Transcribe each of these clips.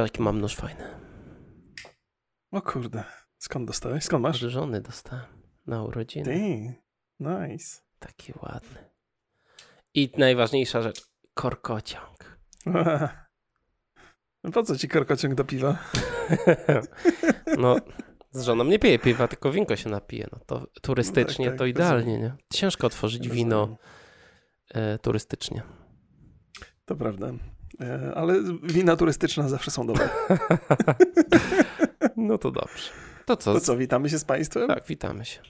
jaki mam nóż fajny. O kurde, skąd dostałeś? Skąd masz? Od żony dostałem na urodziny. Nice. Taki ładny. I najważniejsza rzecz, korkociąg. No po co ci korkociąg do piwa? no, z żoną nie piję piwa, tylko winko się napije. No to turystycznie tak, tak, to idealnie, nie? Ciężko otworzyć wino e, turystycznie. To prawda. E, ale wina turystyczne zawsze są dobre. no to dobrze. To co? To co, witamy się z Państwem? Tak, witamy się.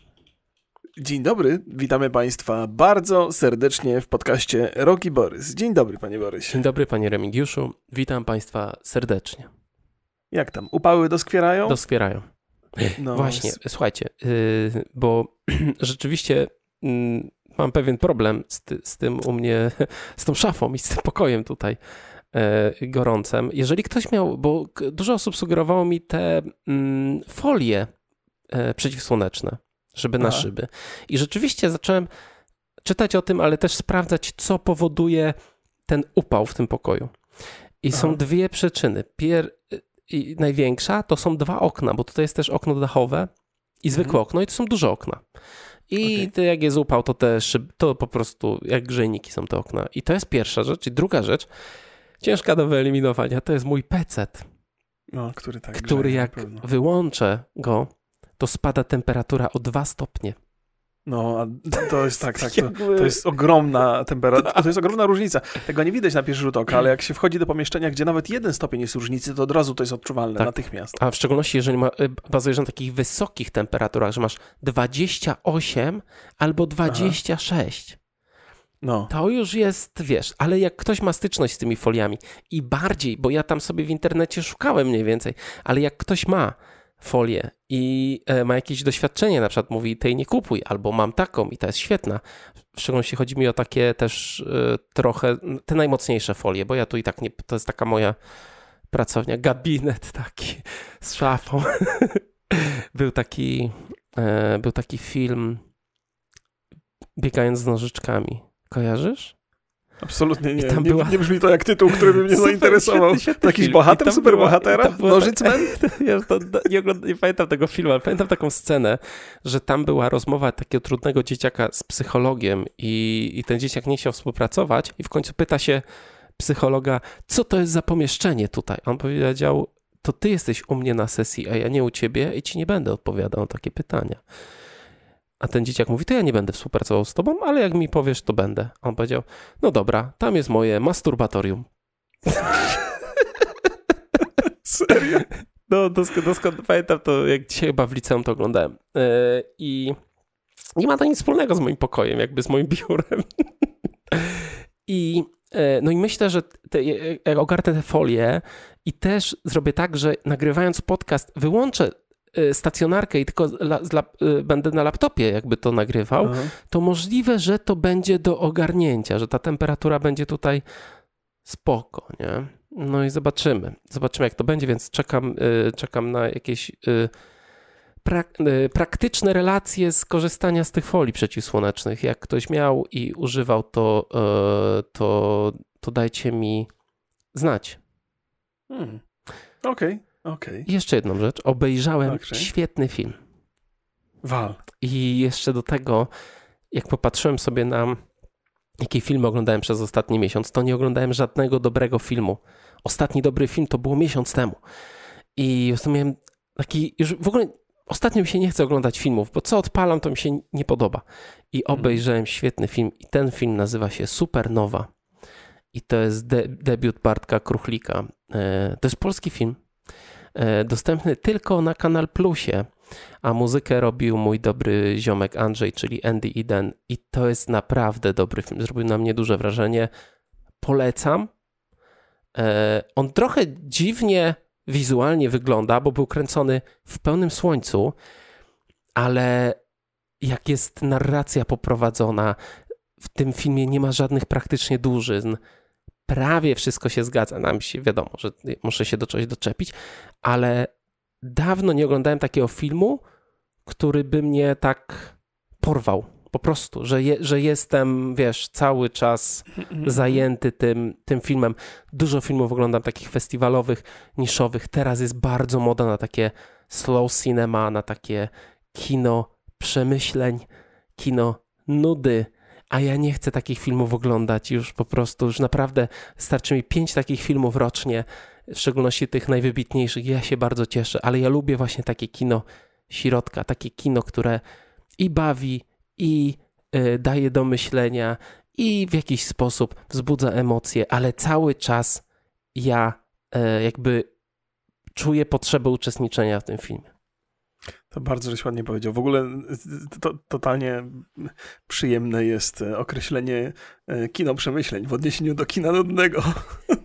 Dzień dobry, witamy Państwa bardzo serdecznie w podcaście Roki Borys. Dzień dobry, Panie Borysie. Dzień dobry, Panie Remigiuszu. Witam Państwa serdecznie. Jak tam, upały doskwierają? Doskwierają. No, Właśnie, słuchajcie, yy, bo rzeczywiście yy, mam pewien problem z, ty, z, tym u mnie, z tą szafą i z tym pokojem tutaj yy, gorącym. Jeżeli ktoś miał, bo dużo osób sugerowało mi te mm, folie e, przeciwsłoneczne żeby na szyby. I rzeczywiście zacząłem czytać o tym, ale też sprawdzać, co powoduje ten upał w tym pokoju. I Aha. są dwie przyczyny. Pier... I największa to są dwa okna, bo tutaj jest też okno dachowe i zwykłe mhm. okno, i to są duże okna. I okay. jak jest upał, to te szyby, to po prostu jak grzejniki są te okna. I to jest pierwsza rzecz. I druga rzecz, ciężka do wyeliminowania, to jest mój pecet. No, który tak który grzeje, jak wyłączę go, to spada temperatura o 2 stopnie. No, to jest tak, tak. To, to jest ogromna temperatura, to jest ogromna różnica. Tego nie widać na pierwszy rzut oka, ale jak się wchodzi do pomieszczenia, gdzie nawet jeden stopień jest różnicy, to od razu to jest odczuwalne tak. natychmiast. A w szczególności, jeżeli ma, y, bazujesz na takich wysokich temperaturach, że masz 28 albo 26. Aha. No. To już jest, wiesz, ale jak ktoś ma styczność z tymi foliami i bardziej, bo ja tam sobie w internecie szukałem mniej więcej, ale jak ktoś ma folię i e, ma jakieś doświadczenie, na przykład mówi tej nie kupuj, albo mam taką i ta jest świetna. W szczególności chodzi mi o takie też e, trochę, te najmocniejsze folie, bo ja tu i tak nie, to jest taka moja pracownia, gabinet taki z szafą. był taki, e, był taki film biegając z nożyczkami. Kojarzysz? Absolutnie nie. Nie, była... nie, brzmi to jak tytuł, który by mnie super, zainteresował. Jakiś bohater, superbohatera? Nożycmen? Ja to, nie, nie pamiętam tego filmu, ale pamiętam taką scenę, że tam była rozmowa takiego trudnego dzieciaka z psychologiem i, i ten dzieciak nie chciał współpracować i w końcu pyta się psychologa, co to jest za pomieszczenie tutaj? On powiedział, to ty jesteś u mnie na sesji, a ja nie u ciebie i ci nie będę odpowiadał na takie pytania. A ten dzieciak mówi, to ja nie będę współpracował z tobą, ale jak mi powiesz, to będę. A on powiedział, no dobra, tam jest moje masturbatorium. Serio? No, doskonale dosko, pamiętam to, jak dzisiaj chyba w liceum to oglądałem. Yy, I nie ma to nic wspólnego z moim pokojem, jakby z moim biurem. I e, no i myślę, że te, jak ogarnę te folie i też zrobię tak, że nagrywając podcast wyłączę stacjonarkę i tylko la, la, y, będę na laptopie jakby to nagrywał, Aha. to możliwe, że to będzie do ogarnięcia, że ta temperatura będzie tutaj spoko, nie? No i zobaczymy. Zobaczymy, jak to będzie, więc czekam, y, czekam na jakieś praktyczne relacje z korzystania z tych folii przeciwsłonecznych. Jak ktoś miał i używał, to, to, to dajcie mi znać. Hmm. Okej. Okay. Okay. I jeszcze jedną rzecz. Obejrzałem okay. świetny film. Wal. I jeszcze do tego, jak popatrzyłem sobie na jakie filmy oglądałem przez ostatni miesiąc, to nie oglądałem żadnego dobrego filmu. Ostatni dobry film to było miesiąc temu. I miałem taki, już w ogóle ostatnio mi się nie chce oglądać filmów, bo co odpalam, to mi się nie podoba. I mhm. obejrzałem świetny film i ten film nazywa się Supernowa. I to jest de debiut Bartka Kruchlika. E, to jest polski film. E, dostępny tylko na Kanal Plusie, a muzykę robił mój dobry ziomek Andrzej, czyli Andy Eden i to jest naprawdę dobry film. Zrobił na mnie duże wrażenie. Polecam. E, on trochę dziwnie wizualnie wygląda, bo był kręcony w pełnym słońcu, ale jak jest narracja poprowadzona, w tym filmie nie ma żadnych praktycznie dużyzn prawie wszystko się zgadza. Nam się wiadomo, że muszę się do czegoś doczepić, ale dawno nie oglądałem takiego filmu, który by mnie tak porwał. Po prostu, że, je, że jestem, wiesz, cały czas zajęty tym, tym filmem. Dużo filmów oglądam takich festiwalowych, niszowych. Teraz jest bardzo moda na takie slow cinema, na takie kino przemyśleń, kino nudy, a ja nie chcę takich filmów oglądać już po prostu, już naprawdę starczy mi pięć takich filmów rocznie, w szczególności tych najwybitniejszych. Ja się bardzo cieszę, ale ja lubię właśnie takie kino środka, takie kino, które i bawi, i y, daje do myślenia, i w jakiś sposób wzbudza emocje, ale cały czas ja y, jakby czuję potrzebę uczestniczenia w tym filmie. To bardzo żeś ładnie powiedział. W ogóle to, totalnie przyjemne jest określenie e, kino przemyśleń w odniesieniu do kina nudnego.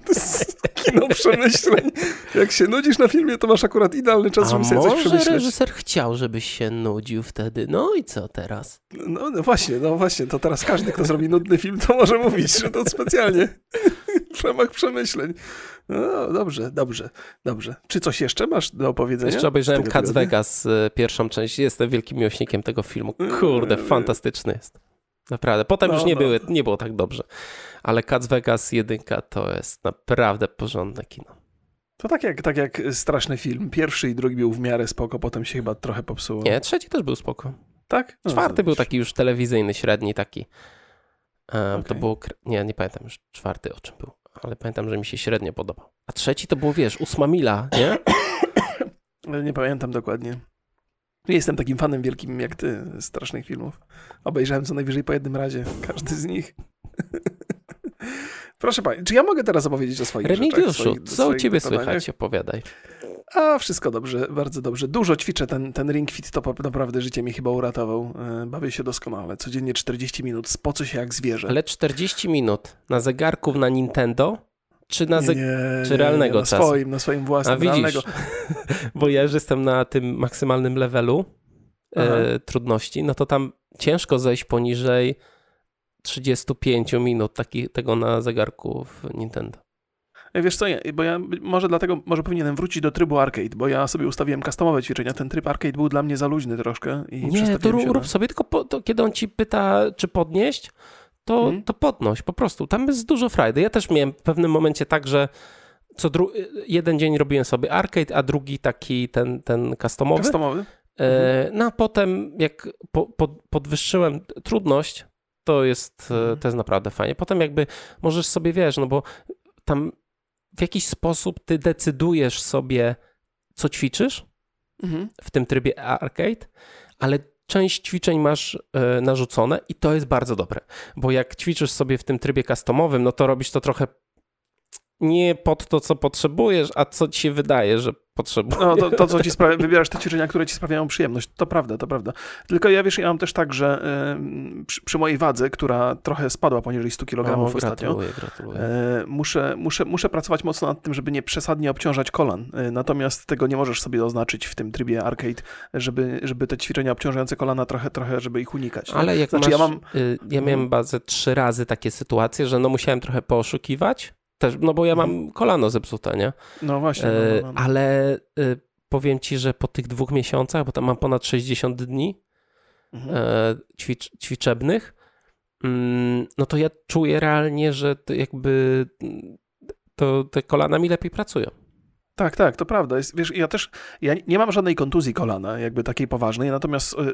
kino przemyśleń. Jak się nudzisz na filmie, to masz akurat idealny czas, żeby sobie coś przemyśleć. reżyser chciał, żebyś się nudził wtedy. No i co teraz? No, no właśnie, no właśnie. To teraz każdy, kto zrobi nudny film, to może mówić, że to specjalnie. Przemach przemyśleń. No, dobrze, dobrze, dobrze. Czy coś jeszcze masz do opowiedzenia? Jeszcze obejrzałem Cats Vegas, y, pierwszą część. Jestem wielkim miłośnikiem tego filmu. Kurde, mm. fantastyczny jest. Naprawdę. Potem no, już nie, no. były, nie było tak dobrze. Ale Cats Vegas jedynka to jest naprawdę porządne kino. To tak jak, tak jak straszny film. Pierwszy i drugi był w miarę spoko, potem się chyba trochę popsuło. Nie, trzeci też był spoko. Tak? No, czwarty był taki już telewizyjny, średni taki. Um, okay. To było, nie, nie pamiętam już czwarty o czym był ale pamiętam, że mi się średnio podobał. A trzeci to było, wiesz, ósma mila, nie? nie pamiętam dokładnie. Nie jestem takim fanem wielkim jak ty strasznych filmów. Obejrzałem co najwyżej po jednym razie. Każdy z nich. Proszę pani, czy ja mogę teraz opowiedzieć o swoich Remigiuszu, rzeczach? co u ciebie słychać? Opowiadaj. A, wszystko dobrze, bardzo dobrze. Dużo ćwiczę, ten, ten Ring Fit to naprawdę życie mi chyba uratował. E, bawię się doskonale. Codziennie 40 minut, spocę się jak zwierzę. Ale 40 minut na zegarków na Nintendo? Czy, na zeg- nie, czy realnego nie, na czasu? Swoim, na swoim własnym, A widzisz, realnego. bo ja już jestem na tym maksymalnym levelu e, trudności, no to tam ciężko zejść poniżej 35 minut taki, tego na zegarku w Nintendo. Wiesz co, bo ja może dlatego, może powinienem wrócić do trybu arcade, bo ja sobie ustawiłem customowe ćwiczenia. Ten tryb arcade był dla mnie za luźny troszkę. I nie, to rób, rób sobie, tylko po, kiedy on ci pyta, czy podnieść, to, hmm? to podnoś po prostu. Tam jest dużo frajdy. Ja też miałem w pewnym momencie tak, że co dru- jeden dzień robiłem sobie arcade, a drugi taki ten, ten customowy. Customowy? E, no a potem jak po, po, podwyższyłem trudność, to jest, mhm. to jest naprawdę fajnie. Potem jakby możesz sobie, wiesz, no bo tam w jakiś sposób ty decydujesz sobie, co ćwiczysz mhm. w tym trybie arcade, ale część ćwiczeń masz y, narzucone i to jest bardzo dobre, bo jak ćwiczysz sobie w tym trybie customowym, no to robisz to trochę nie pod to, co potrzebujesz, a co ci się wydaje, że potrzebujesz. No, to, to co ci sprawia, wybierasz te ćwiczenia, które ci sprawiają przyjemność. To prawda, to prawda. Tylko ja wiesz, ja mam też tak, że y, przy, przy, mojej wadze, która trochę spadła poniżej 100 kg o, ostatnio, gratuluję. Y, muszę, muszę, muszę pracować mocno nad tym, żeby nie przesadnie obciążać kolan. Y, natomiast tego nie możesz sobie oznaczyć w tym trybie arcade, żeby, żeby te ćwiczenia obciążające kolana trochę, trochę żeby ich unikać. Ale jak znaczy, masz, ja mam... ja miałem mhm. bazę trzy razy takie sytuacje, że no musiałem trochę poszukiwać, też, no bo ja mam mhm. kolano zepsute, nie? No właśnie. No, no, no. Ale y, powiem ci, że po tych dwóch miesiącach, bo tam mam ponad 60 dni mhm. E, ćwicz, ćwiczebnych, mm, no to ja czuję realnie, że to jakby to te kolana mi lepiej pracują. Tak, tak, to prawda. Jest, wiesz, ja też ja nie mam żadnej kontuzji kolana, jakby takiej poważnej, natomiast y,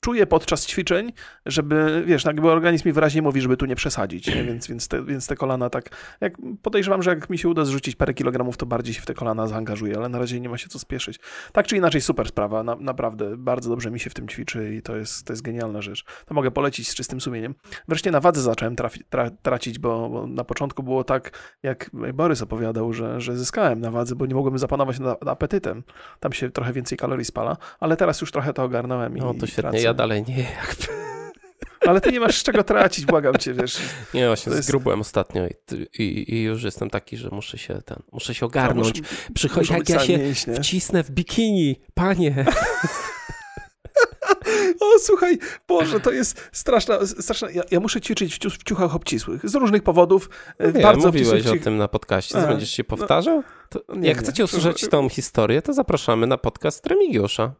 czuję podczas ćwiczeń, żeby, wiesz, no jakby organizm mi wyraźnie mówi, żeby tu nie przesadzić, nie? Więc, więc, te, więc te kolana tak, jak podejrzewam, że jak mi się uda zrzucić parę kilogramów, to bardziej się w te kolana zaangażuję, ale na razie nie ma się co spieszyć. Tak czy inaczej, super sprawa, na, naprawdę, bardzo dobrze mi się w tym ćwiczy i to jest, to jest genialna rzecz. To mogę polecić z czystym sumieniem. Wreszcie na wadze zacząłem trafi, tra, tracić, bo, bo, na początku było tak, jak Borys opowiadał, że, że zyskałem na wadze, bo nie mogłem zapanować nad apetytem. Tam się trochę więcej kalorii spala, ale teraz już trochę to ogarnąłem. No to świetnie, ja dalej nie jakby. Ale ty nie masz z czego tracić, błagam cię, wiesz. Nie, właśnie jest... zgrubłem ostatnio i, i, i, już jestem taki, że muszę się ten, muszę się ogarnąć. Przychodzi, jak ja się mięśnie. wcisnę w bikini, panie. O, słuchaj, Boże, to jest straszna, straszna. Ja, ja muszę ćwiczyć w, w ciuchach obcisłych z różnych powodów. E, nie, bardzo mówiłeś o tym na podcaście, A, będziesz się powtarzał? To, nie, jak nie, chcecie usłyszeć tą historię, to zapraszamy na podcast Remigiusza.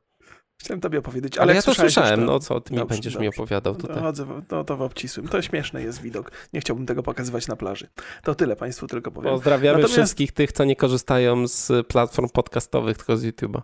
Chciałem tobie opowiedzieć, ale, Ale ja to słyszałem, już no co ty mi Dobrze, będziesz mi dobrze. opowiadał To tutaj. chodzę, no to w obcisłym. To śmieszny jest widok. Nie chciałbym tego pokazywać na plaży. To tyle Państwu tylko powiem. Pozdrawiamy Natomiast- wszystkich tych, co nie korzystają z platform podcastowych, tylko z YouTube'a.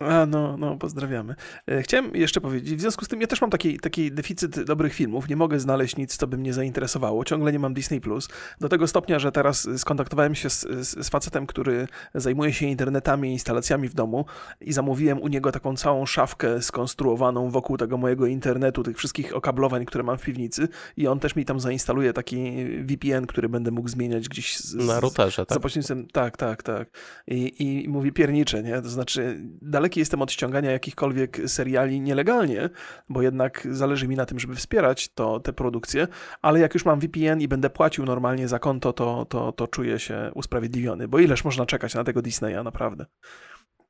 A, no, no, pozdrawiamy. E, Chciałem jeszcze powiedzieć, w związku z tym ja też mam taki, taki deficyt dobrych filmów, nie mogę znaleźć nic, co by mnie zainteresowało, ciągle nie mam Disney+. Plus. Do tego stopnia, że teraz skontaktowałem się z, z, z facetem, który zajmuje się internetami, instalacjami w domu i zamówiłem u niego taką całą szafkę skonstruowaną wokół tego mojego internetu, tych wszystkich okablowań, które mam w piwnicy i on też mi tam zainstaluje taki VPN, który będę mógł zmieniać gdzieś z, Na routerze, za tak? pośrednictwem, tak, tak, tak. I, I mówi piernicze, nie? To znaczy, daleki jestem od ściągania jakichkolwiek seriali nielegalnie, bo jednak zależy mi na tym, żeby wspierać to, te produkcje, ale jak już mam VPN i będę płacił normalnie za konto, to, to, to czuję się usprawiedliwiony, bo ileż można czekać na tego Disneya, naprawdę.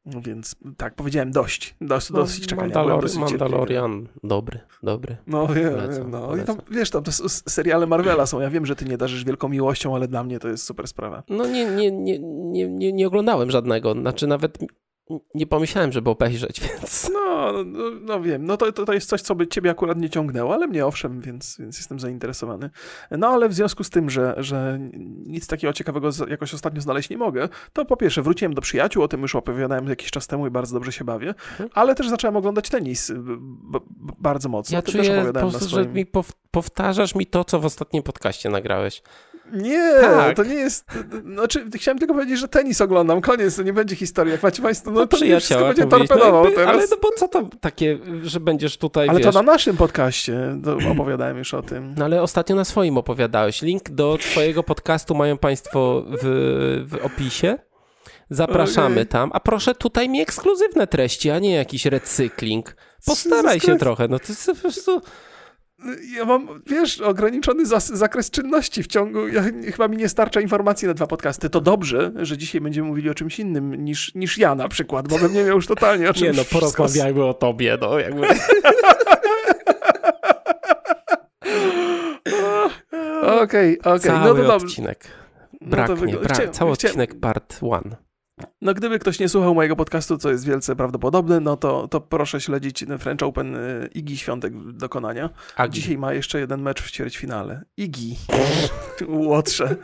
No Więc tak, powiedziałem dość, dos, dosyć czekania. Mandalor-. Mandalorian, dobry, dobry. No wiem, wiem, no. I polecam. tam, wiesz, tam s- seriale Marvela są, ja wiem, że ty nie darzysz wielką miłością, ale dla mnie to jest super sprawa. No nie, nie, nie, nie, nie, nie oglądałem żadnego, znaczy nawet nie pomyślałem, żeby obejrzeć, więc... No, no, no wiem, no to, to, to jest coś, co by ciebie akurat nie ciągnęło, ale mnie owszem, więc, więc jestem zainteresowany. No ale w związku z tym, że, że nic takiego ciekawego jakoś ostatnio znaleźć nie mogę, to po pierwsze wróciłem do przyjaciół, o tym już opowiadałem jakiś czas temu i bardzo dobrze się bawię, ale też zacząłem oglądać tenis b, bardzo mocno. Ja też czuję po opowiadałem na prostu, swoim... że mi pow- powtarzasz mi to, co w ostatnim podcaście nagrałeś. Nie, Tak. to nie jest. Znaczy, chciałem tylko powiedzieć, że tenis oglądam. Koniec, to nie będzie historii. Jak macie Państwo, no to nie wszystko będzie powiedzieć, torpedował no teraz. Ale no bo co to takie, że będziesz tutaj, Ale wiesz... to na naszym podcaście opowiadałem już o tym. No ale ostatnio na swoim opowiadałeś. Link do twojego podcastu mają państwo w, w opisie. Zapraszamy Okej. tam. A proszę tutaj mi ekskluzywne treści, a nie jakiś recykling. Postaraj się trochę. No to jest po prostu... Ja mam, wiesz, ograniczony zas- zakres czynności w ciągu. Ja, chyba mi nie starcza informacji na dwa podcasty. To dobrze, że dzisiaj będziemy mówili o czymś innym niż, niż ja na przykład, bo bym nie miał już totalnie o czym Nie no, wszystko- porozmawiajmy o tobie, no jakby... Okej, okej, Cały no to dobrze. odcinek. No to Braknie, wygl- brak, cały odcinek part one. No gdyby ktoś nie słuchał mojego podcastu, co jest wielce prawdopodobne, no to, to proszę śledzić French Open y, Igi Świątek dokonania. A Dzisiaj ma jeszcze jeden mecz w ćwierćfinale. Igi. Łotrze.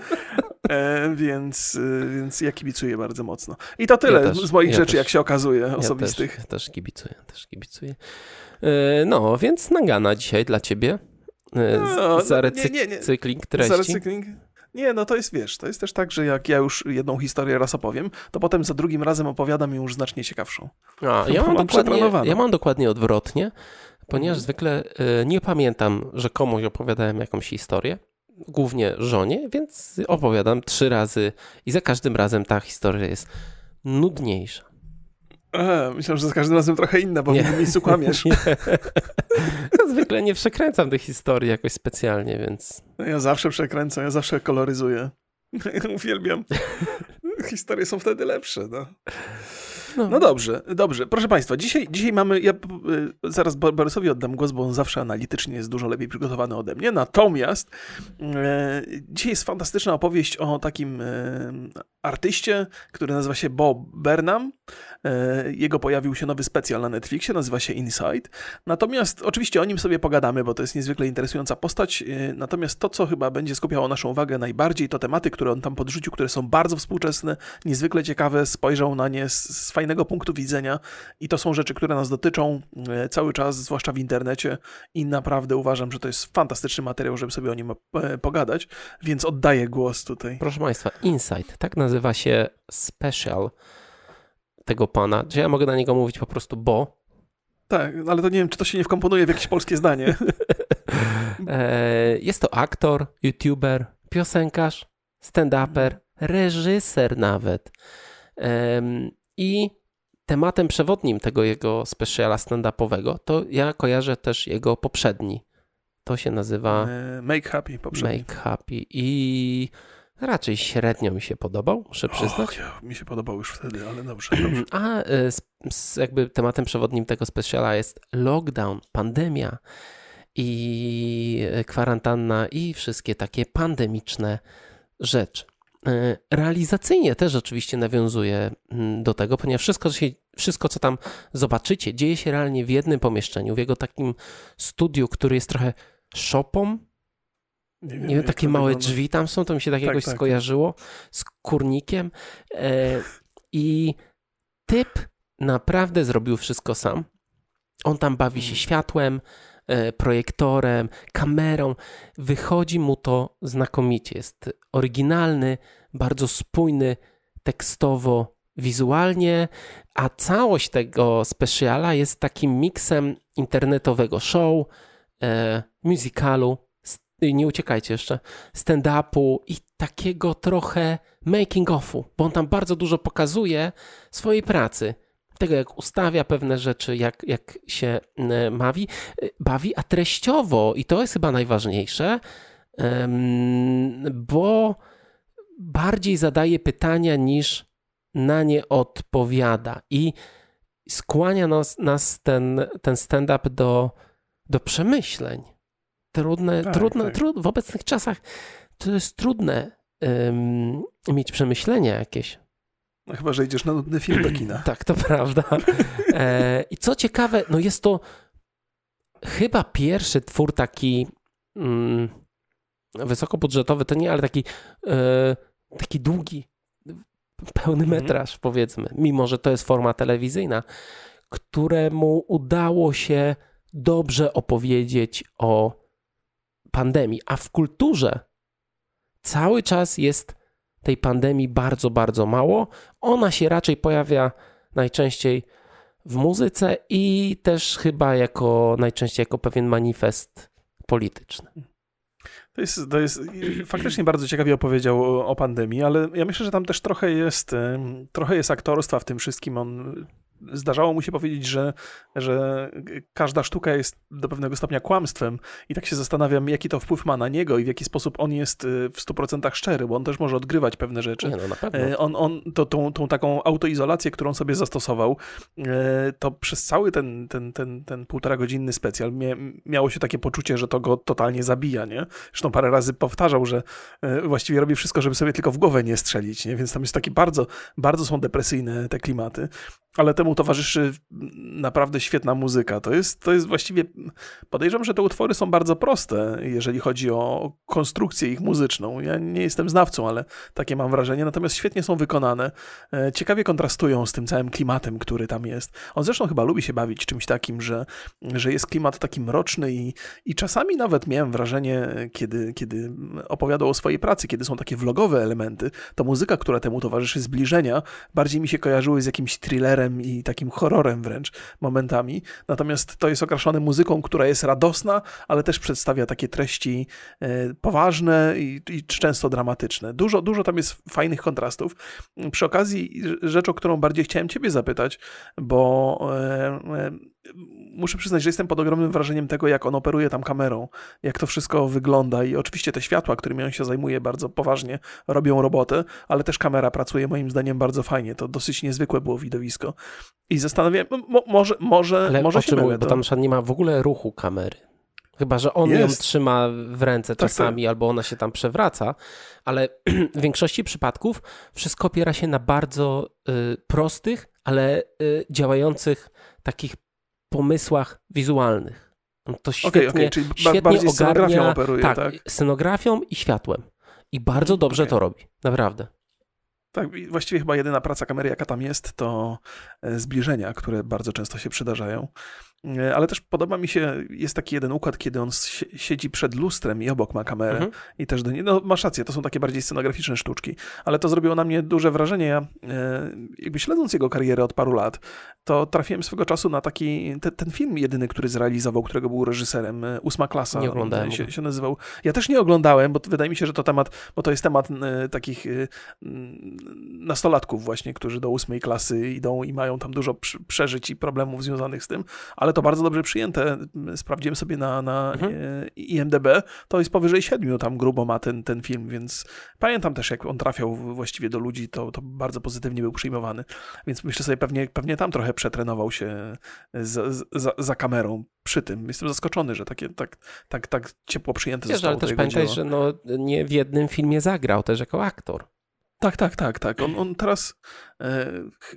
E, więc, y, więc ja kibicuję bardzo mocno. I to tyle Ja też, z moich ja rzeczy, też. jak się okazuje, Ja osobistych. też, też kibicuję, też kibicuję. E, No, więc nagana dzisiaj dla ciebie. E, No, Za no, recykling nie, nie, nie. treści. Za recykling? Nie, no to jest, wiesz, to jest też tak, że jak ja już jedną historię raz opowiem, to potem za drugim razem opowiadam ją już znacznie ciekawszą. A, ja, mam Mam dokładnie, ja mam dokładnie odwrotnie, ponieważ Mhm. zwykle e, nie pamiętam, że komuś opowiadałem jakąś historię, głównie żonie, więc opowiadam trzy razy i za każdym razem ta historia jest nudniejsza. Aha, myślałem, że za każdym razem trochę inna, bo w Nie. innym miejscu kłamiesz. Nie. Ja zwykle nie przekręcam tych historii jakoś specjalnie, więc No Ja zawsze przekręcam, ja zawsze koloryzuję. Uwielbiam. Historie są wtedy lepsze, no. no, No dobrze, dobrze. Proszę Państwa, dzisiaj, dzisiaj mamy. Ja y, zaraz Bo- Borysowi oddam głos, bo on zawsze analitycznie jest dużo lepiej przygotowany ode mnie. Natomiast e, dzisiaj jest fantastyczna opowieść o takim e, artyście, który nazywa się Bob Burnham. E, jego pojawił się nowy specjal na Netflixie, nazywa się Inside. Natomiast oczywiście o nim sobie pogadamy, bo to jest niezwykle interesująca postać. E, natomiast to, co chyba będzie skupiało naszą uwagę najbardziej, to tematy, które on tam podrzucił, które są bardzo współczesne, niezwykle ciekawe, spojrzał na nie z, z fajnego punktu widzenia i to są rzeczy, które nas dotyczą e, cały czas, zwłaszcza w internecie i naprawdę uważam, że to jest fantastyczny materiał, żeby sobie o nim pogadać, więc oddaję głos tutaj. Proszę Państwa, Insight, tak nazywa się special tego pana. Czy ja mogę na niego mówić po prostu bo? Tak, ale to nie wiem, czy to się nie wkomponuje w jakieś polskie zdanie. E, Jest to aktor, youtuber, piosenkarz, stand-uper, reżyser nawet. I tematem przewodnim tego jego speciala stand-upowego to ja kojarzę też jego poprzedni. To się nazywa E, Make Happy poprzedni. Make Happy i raczej średnio mi się podobał, muszę przyznać. Och, ja, mi się podobał już wtedy, ale dobrze, dobrze. A e, z, z jakby tematem przewodnim tego speciala jest lockdown, pandemia i e, kwarantanna i wszystkie takie pandemiczne rzeczy. E, Realizacyjnie też oczywiście nawiązuje mm, do tego, ponieważ wszystko się, wszystko, co tam zobaczycie, dzieje się realnie w jednym pomieszczeniu, w jego takim studiu, który jest trochę shopą. Nie, wiem, nie wiem takie małe wygląda. drzwi tam są, to mi się tak, tak jakoś tak. skojarzyło z kurnikiem. E, I typ naprawdę zrobił wszystko sam. On tam bawi się mhm. światłem, e, projektorem, kamerą. Wychodzi mu to znakomicie. Jest oryginalny, bardzo spójny tekstowo, wizualnie, a całość tego speciala jest takim miksem internetowego show, e, musicalu, nie uciekajcie jeszcze, stand-upu i takiego trochę making-offu, bo on tam bardzo dużo pokazuje swojej pracy tego, jak ustawia pewne rzeczy, jak, jak się bawi, bawi, a treściowo, i to jest chyba najważniejsze, bo bardziej zadaje pytania niż na nie odpowiada i skłania nas, nas ten, ten stand-up do, do przemyśleń. Trudne, tak, trudne tak. Trud, w obecnych czasach to jest trudne um, mieć przemyślenia jakieś. No chyba, że idziesz na nudny film do kina. tak, to prawda. E, I co ciekawe, no jest to chyba pierwszy twór taki mm, wysokobudżetowy, to nie, ale taki, e, taki długi, pełny mhm. metraż, powiedzmy, mimo że to jest forma telewizyjna, któremu udało się dobrze opowiedzieć o pandemii, a w kulturze cały czas jest tej pandemii bardzo, bardzo mało. Ona się raczej pojawia najczęściej w muzyce i też chyba jako najczęściej jako pewien manifest polityczny. To jest, to jest faktycznie bardzo ciekawie opowiedział o, o, pandemii, ale ja myślę, że tam też trochę jest, trochę jest aktorstwa w tym wszystkim. On zdarzało mu się powiedzieć, że, że każda sztuka jest do pewnego stopnia kłamstwem i tak się zastanawiam, jaki to wpływ ma na niego i w jaki sposób on jest y, w 100% szczery, bo on też może odgrywać pewne rzeczy. Nie, no, na pewno. Y, on, on to, tą, tą taką autoizolację, którą sobie zastosował, y, to przez cały ten, ten, ten, ten półtora godzinny specjal miało się takie poczucie, że to go totalnie zabija, nie? Zresztą parę razy powtarzał, że właściwie robi wszystko, żeby sobie tylko w głowę nie strzelić, nie? Więc tam jest taki bardzo, bardzo są depresyjne te klimaty ale temu towarzyszy naprawdę świetna muzyka. To jest, to jest właściwie, podejrzewam, że te utwory są bardzo proste, jeżeli chodzi o konstrukcję ich muzyczną. Ja nie jestem znawcą, ale takie mam wrażenie, natomiast świetnie są wykonane. E, ciekawie kontrastują z tym całym klimatem, który tam jest. On zresztą chyba lubi się bawić czymś takim, że, że jest klimat taki mroczny i, i czasami nawet miałem wrażenie, kiedy, kiedy opowiadał o swojej pracy, kiedy są takie vlogowe elementy, to muzyka, która temu towarzyszy zbliżenia, bardziej mi się kojarzyły z jakimś thrillerem, thrillerem i takim horrorem wręcz momentami. Natomiast to jest okraszone muzyką, która jest radosna, ale też przedstawia takie treści e, poważne i, i często dramatyczne. Dużo, dużo tam jest fajnych kontrastów. Przy okazji rzecz, o którą bardziej chciałem ciebie zapytać, bo e, e, muszę przyznać, że jestem pod ogromnym wrażeniem tego, jak on operuje tam kamerą, jak to wszystko wygląda i oczywiście te światła, którymi on się zajmuje bardzo poważnie, robią robotę, ale też kamera pracuje moim zdaniem bardzo fajnie. To dosyć niezwykłe było widowisko. I zastanawiam, mo, może, może, ale może się mylę, bo tam nie ma w ogóle ruchu kamery. Chyba, że on jest. ją trzyma w ręce tak, czasami, tak. albo ona się tam przewraca, ale w większości przypadków wszystko opiera się na bardzo y, prostych, ale y, działających takich pomysłach wizualnych. To świetnie, okay, okay, czyli świetnie ogarnia operuje, tak, tak, scenografią i światłem. I bardzo dobrze okay. to robi, naprawdę. Tak, właściwie chyba jedyna praca kamery, jaka tam jest, to e, zbliżenia, które bardzo często się przydarzają. E, ale też podoba mi się, jest taki jeden układ, kiedy on siedzi przed lustrem i obok ma kamerę mhm. i też do niej, no masz rację, to są takie bardziej scenograficzne sztuczki, ale to zrobiło na mnie duże wrażenie. Ja e, jakby śledząc jego karierę od paru lat, to trafiłem swego czasu na taki, te, ten film jedyny, który zrealizował, którego był reżyserem, e, Ósma Klasa. Nie oglądałem. Się, się nazywał. Ja też nie oglądałem, bo wydaje mi się, że to temat, bo to jest temat takich nastolatków właśnie, którzy do ósmej klasy idą i mają tam dużo przeżyć i problemów związanych z tym, ale ale to bardzo dobrze przyjęte. Sprawdziłem sobie na, na mhm. E, IMDB, to jest powyżej siedmiu tam grubo ma ten, ten film, więc pamiętam też, jak on trafiał właściwie do ludzi, to, to bardzo pozytywnie był przyjmowany, więc myślę sobie, pewnie, pewnie tam trochę przetrenował się za, za, za kamerą przy tym. Jestem zaskoczony, że takie, tak, tak, tak ciepło przyjęte Wiesz, zostało ale też pamiętaj, że no, nie w jednym filmie zagrał też jako aktor. Tak, tak, tak, tak. On, on teraz e,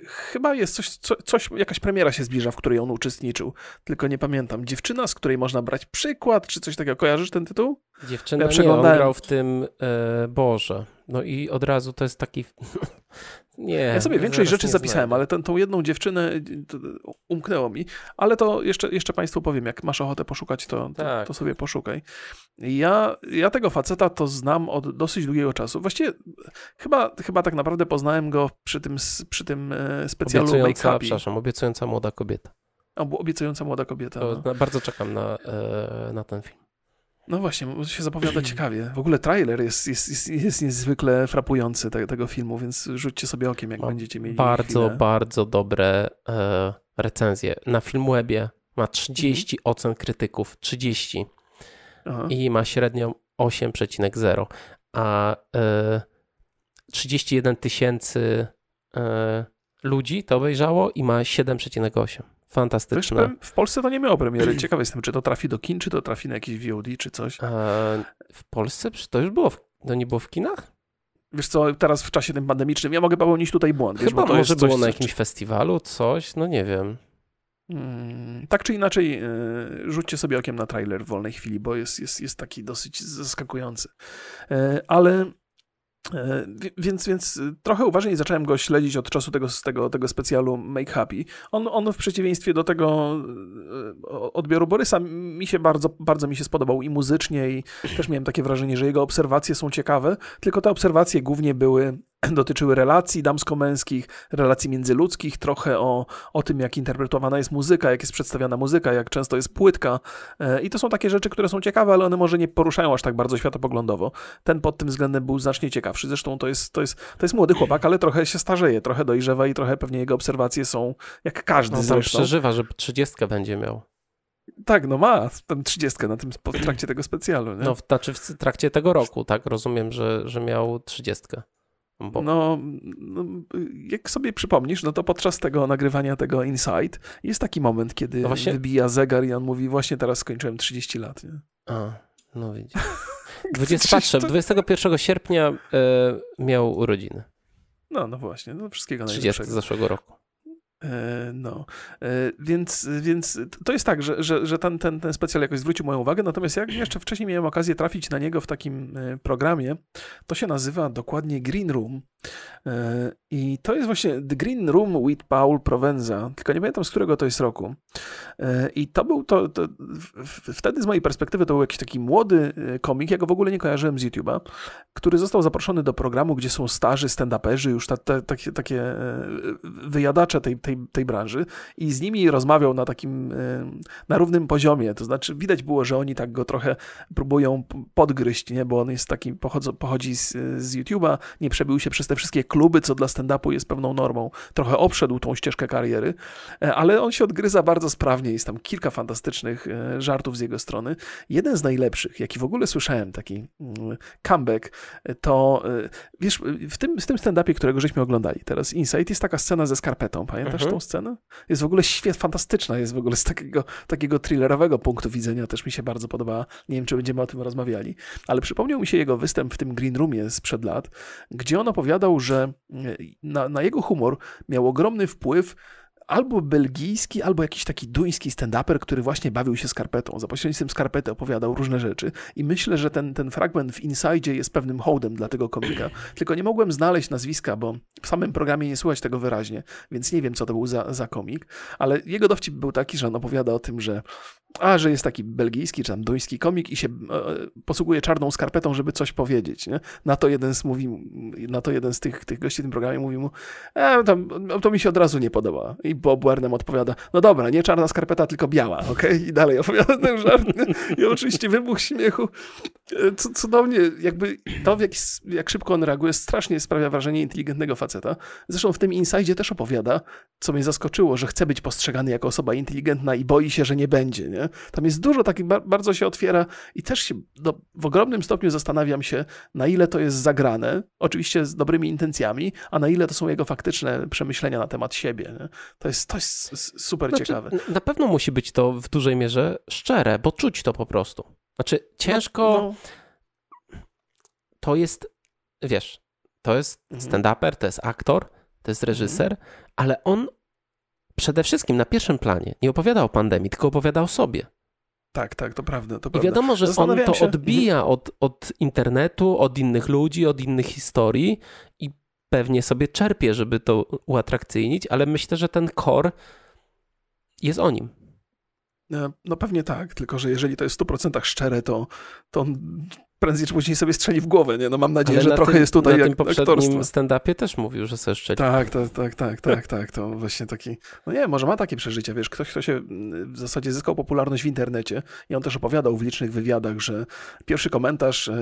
chyba jest coś, co, coś, jakaś premiera się zbliża, w której on uczestniczył, tylko nie pamiętam. Dziewczyna, z której można brać przykład, czy coś takiego. Kojarzysz ten tytuł? Dziewczyna ja nie, on grał w tym, e, Boże, no i od razu to jest taki Nie. Ja sobie większość rzeczy zapisałem, ale ten, tą jedną dziewczynę umknęło mi. Ale to jeszcze, jeszcze Państwu powiem, jak masz ochotę poszukać, to, to, tak. to, sobie poszukaj. Ja, ja tego faceta to znam od dosyć długiego czasu. Właściwie chyba, chyba tak naprawdę poznałem go przy tym, przy tym e, specjalu obiecująca, Przepraszam, obiecująca młoda kobieta. obiecująca młoda kobieta. No. Bardzo czekam na, e, na ten film. No właśnie, się zapowiada ciekawie. W ogóle trailer jest, jest, jest, jest niezwykle frapujący te, tego filmu, więc rzućcie sobie okiem, jak ma będziecie mieli Bardzo, chwilę. bardzo dobre e, recenzje. Na Filmwebie ma 30 mhm. ocen krytyków, 30. Aha. I ma średnią 8,0. A e, 31 tysięcy e, ludzi to obejrzało i ma 7,8. Fantastyczne. Wiesz, w Polsce to nie miało premiery. Ciekawy jestem, czy to trafi do kin, czy to trafi na jakieś VOD, czy coś. E, w Polsce to już było, w, to nie było w kinach? Wiesz co, teraz w czasie tym pandemicznym, ja mogę popełnić tutaj błąd. Chyba wiesz, może było coś, na jakimś festiwalu, coś, no nie wiem. Hmm, tak czy inaczej, yy, rzućcie sobie okiem na trailer w wolnej chwili, bo jest, jest, jest taki dosyć zaskakujący. Yy, ale więc, więc trochę uważniej zacząłem go śledzić od czasu tego, tego, tego specjalu Make Happy. On, on w przeciwieństwie do tego e, odbioru Borysa mi się bardzo, bardzo mi się spodobał i muzycznie i też miałem takie wrażenie, że jego obserwacje są ciekawe, tylko te obserwacje głównie były dotyczyły relacji damsko-męskich, relacji międzyludzkich, trochę o, o tym, jak interpretowana jest muzyka, jak jest przedstawiana muzyka, jak często jest płytka. E, I to są takie rzeczy, które są ciekawe, ale one może nie poruszają aż tak bardzo światopoglądowo. Ten pod tym względem był znacznie ciekawszy. Zresztą to jest, to jest, to jest młody chłopak, ale trochę się starzeje, trochę dojrzewa i trochę pewnie jego obserwacje są jak każdy no, zresztą. przeżywa, że trzydziestkę będzie miał. Tak, no ma tam trzydziestkę na tym w trakcie tego specjalu. Nie? No, znaczy w trakcie tego roku, tak? Rozumiem, że, że miał trzydziestkę. Bo... No, no, jak sobie przypomnisz, no to podczas tego nagrywania tego Inside jest taki moment, kiedy no właśnie... wybija zegar i on mówi, właśnie teraz skończyłem 30 lat. Nie? A, no widzisz. 20, patrzę, 21 sierpnia y, miał urodziny. No, no właśnie, no wszystkiego 30 z zeszłego roku. E, no, e, więc, więc to jest tak, że, że, że ten, ten, ten specjal jakoś zwrócił moją uwagę, natomiast jak jeszcze wcześniej miałem okazję trafić na niego w takim e, programie, to się nazywa dokładnie Green Room i to jest właśnie The Green Room with Paul Provenza, tylko nie pamiętam z którego to jest roku. I to był to, to wtedy z mojej perspektywy to był jakiś taki młody komik, ja go w ogóle nie kojarzyłem z YouTube'a, który został zaproszony do programu, gdzie są starzy stand-uperzy, już ta, ta, takie, takie wyjadacze tej, tej, tej branży i z nimi rozmawiał na takim, e, na równym poziomie, to znaczy widać było, że oni tak go trochę próbują podgryźć, nie? bo on jest taki, pochodzi, pochodzi z, z YouTube'a, nie przebił się przez te wszystkie kluby, co dla stand-upu jest pewną normą, trochę obszedł tą ścieżkę kariery, e, ale on się odgryza bardzo sprawnie, jest tam kilka fantastycznych e, żartów z jego strony. Jeden z najlepszych, jaki w ogóle słyszałem, taki mm, comeback, to wiesz, w tym, w tym stand-upie, którego żeśmy oglądali teraz, Insight, jest taka scena ze skarpetą, pamiętasz mhm. tą scenę? Jest w ogóle świetna, fantastyczna, jest w ogóle z takiego, takiego thrillerowego punktu widzenia, też mi się bardzo podoba. Nie wiem, czy będziemy o tym rozmawiali, ale przypomniał mi się jego występ w tym Green Roomie sprzed lat, gdzie on opowiadał, że na, na jego humor miał ogromny wpływ albo belgijski, albo jakiś taki duński stand-uper, który właśnie bawił się skarpetą. Za pośrednictwem skarpety opowiadał różne rzeczy. I myślę, że ten, ten fragment w Inside jest pewnym hołdem dla tego komika. Tylko nie mogłem znaleźć nazwiska, bo w samym programie nie słychać tego wyraźnie, więc nie wiem, co to był za, za komik. Ale jego dowcip był taki, że on opowiada o tym, że a, że jest taki belgijski czy tam duński komik i się e, posługuje czarną skarpetą, żeby coś powiedzieć. Nie? Na to jeden z, mówi, na to jeden z tych, tych gości w tym programie mówi mu, e, to, to mi się od razu nie podoba. I Bob Burnham odpowiada, no dobra, nie czarna skarpeta, tylko biała, okej? Okay? I dalej opowiada ten żart. I oczywiście wybuch śmiechu. E, cudownie, jakby to, w jak, jak szybko on reaguje, strasznie sprawia wrażenie inteligentnego faceta. Zresztą w tym Inside też opowiada, co mnie zaskoczyło, że chce być postrzegany jako osoba inteligentna i boi się, że nie będzie. Nie? Tam jest dużo takich, bardzo się otwiera i też się do, w ogromnym stopniu zastanawiam się, na ile to jest zagrane, oczywiście z dobrymi intencjami, a na ile to są jego faktyczne przemyślenia na temat siebie. Nie? To, jest, to jest super znaczy, ciekawe. Na pewno musi być to w dużej mierze szczere, bo czuć to po prostu. Znaczy, ciężko. No, no. To jest, wiesz, To jest Mhm. stand-uper, to jest aktor, to jest reżyser, ale on przede wszystkim na pierwszym planie nie opowiada o pandemii, tylko opowiada o sobie. Tak, tak, to prawda, to I wiadomo, że on to się- Mhm. odbija od, od internetu, od innych ludzi, od innych historii i pewnie sobie czerpie, żeby to uatrakcyjnić, ale myślę, że ten core jest o nim. E, No pewnie tak, tylko że jeżeli to jest w 100% szczere, to, to on prędzej czy później sobie strzeli w głowę, nie? No mam nadzieję, Ale że na trochę tym, jest tutaj na jak tym poprzednim stand-upie też mówił, że sobie szczeli. Tak, tak, tak, tak, tak, tak, to właśnie taki, no nie, może ma takie przeżycia, wiesz, ktoś, kto się w zasadzie zyskał popularność w internecie i on też opowiadał w licznych wywiadach, że pierwszy komentarz, e,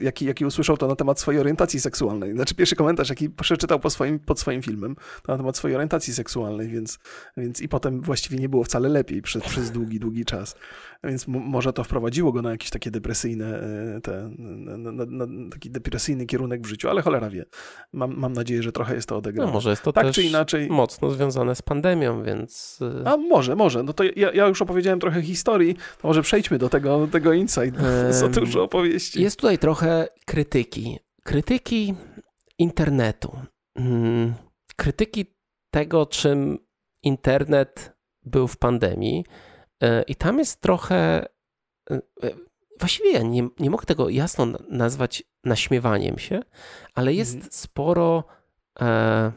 jaki, jaki usłyszał to na temat swojej orientacji seksualnej, znaczy pierwszy komentarz, jaki przeczytał po swoim, pod swoim filmem, to na temat swojej orientacji seksualnej, więc, więc i potem właściwie nie było wcale lepiej przez, przez długi, długi czas, więc może to wprowadziło go na jakieś takie depresyjne, e, te, na, na, na taki depresyjny kierunek w życiu, ale cholera wie. Mam, mam nadzieję, że trochę jest to No odegrane. może jest to tak też czy inaczej. mocno związane z pandemią, więc... y, A może, może. No to ja, ja już opowiedziałem trochę historii, to może przejdźmy do tego, tego insight. Za Em, dużo opowieści. Jest tutaj trochę krytyki. Krytyki internetu. Mm, Krytyki tego, czym internet był w pandemii. E, I tam jest trochę. e, e, Właściwie ja nie, nie mogę tego jasno na- nazwać naśmiewaniem się, ale jest Mhm. sporo. E,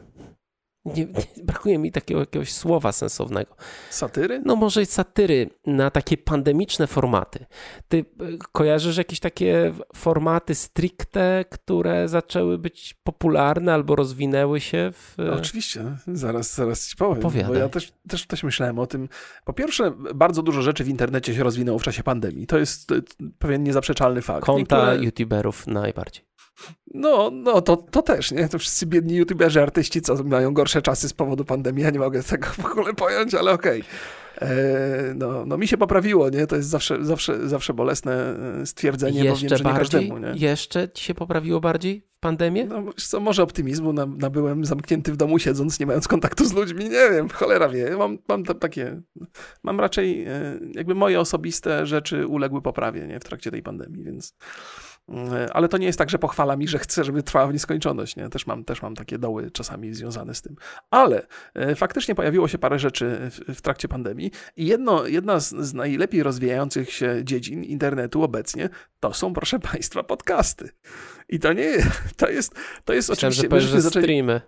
nie, nie, brakuje mi takiego jakiegoś słowa sensownego. Satyry? No może i satyry na takie pandemiczne formaty. Ty y, kojarzysz jakieś takie formaty stricte, które zaczęły być popularne albo rozwinęły się w... Oczywiście, zaraz, zaraz ci powiem. Opowiadaj. Bo ja też, też, też myślałem o tym. Po pierwsze, bardzo dużo rzeczy w internecie się rozwinęło w czasie pandemii. To jest e, pewien niezaprzeczalny fakt. Konta Niektóre- youtuberów najbardziej. No, no to, to też, nie? To wszyscy biedni youtuberzy, artyści, co mają gorsze czasy z powodu pandemii. Ja nie mogę tego w ogóle pojąć, ale okej. E, No, no mi się poprawiło, nie? To jest zawsze, zawsze, zawsze bolesne e, stwierdzenie, bo wiem, Jeszcze że nie bardziej? każdemu, nie? Jeszcze ci się poprawiło bardziej w pandemię? No, co, może optymizmu na- nabyłem zamknięty w domu siedząc, nie mając kontaktu z ludźmi, nie wiem, cholera wie. Mam, mam ta- takie, mam raczej e, jakby moje osobiste rzeczy uległy poprawie, nie, w trakcie tej pandemii, więc ale to nie jest tak, że pochwala mi, że chcę, żeby trwała w nieskończoność, nie? Też mam, też mam takie doły czasami związane z tym. Ale e, faktycznie pojawiło się parę rzeczy w, w trakcie pandemii i jedno, jedna z, z najlepiej rozwijających się dziedzin internetu obecnie to są, proszę Państwa, podcasty. I to nie to jest, to jest Myślałem, oczywiście... że że zaczęli- streamy.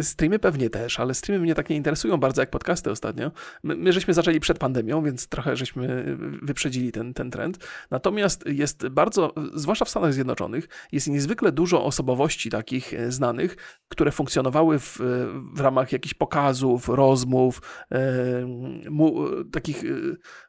Streamy pewnie też, ale streamy mnie tak nie interesują bardzo jak podcasty ostatnio. My, my żeśmy zaczęli przed pandemią, więc trochę żeśmy wyprzedzili ten, ten trend. Natomiast jest bardzo, zwłaszcza w Stanach Zjednoczonych, jest niezwykle dużo osobowości takich e, znanych, które funkcjonowały w, w ramach jakichś pokazów, rozmów, e, mu, takich e,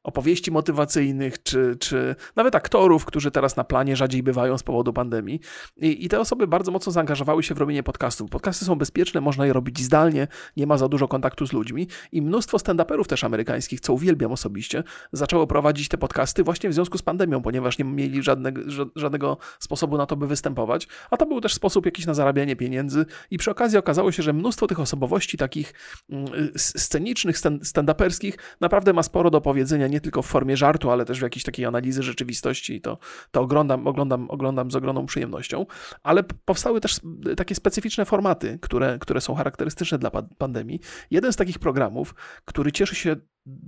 opowieści motywacyjnych, czy, czy nawet aktorów, którzy teraz na planie rzadziej bywają z powodu pandemii. I, I te osoby bardzo mocno zaangażowały się w robienie podcastów. Podcasty są bezpieczne, można je robić zdalnie, nie ma za dużo kontaktu z ludźmi. I mnóstwo stand-uperów też amerykańskich, co uwielbiam osobiście, zaczęło prowadzić te podcasty właśnie w związku z pandemią, ponieważ nie mieli żadnego, ża- żadnego sposobu na to, by występować, a to był też sposób jakiś na zarabianie pieniędzy. I przy okazji okazało się, że mnóstwo tych osobowości takich mm, scenicznych, stan- stand-uperskich naprawdę ma sporo do powiedzenia, nie tylko w formie żartu, ale też w jakiejś takiej analizy rzeczywistości. I to, to oglądam, oglądam, oglądam z ogromną przyjemnością, ale powstały też takie specyficzne formaty, które, które są charakterystyczne dla pa- pandemii. Jeden z takich programów, który cieszy się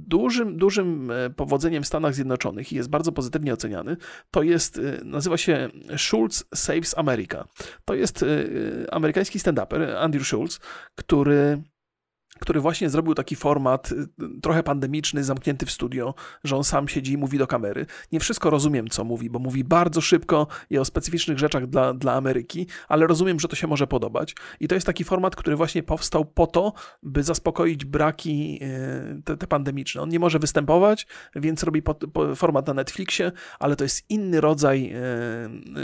dużym, dużym e, powodzeniem w Stanach Zjednoczonych i jest bardzo pozytywnie oceniany, to jest, e, nazywa się Schulz Saves America. To jest e, amerykański stand-uper, Andrew Schulz, który który właśnie zrobił taki format y, trochę pandemiczny, zamknięty w studio, że on sam siedzi i mówi do kamery. Nie wszystko rozumiem, co mówi, bo mówi bardzo szybko i o specyficznych rzeczach dla, dla Ameryki, ale rozumiem, że to się może podobać. I to jest taki format, który właśnie powstał po to, by zaspokoić braki y, te, te pandemiczne. On nie może występować, więc robi format na Netflixie, ale to jest inny rodzaj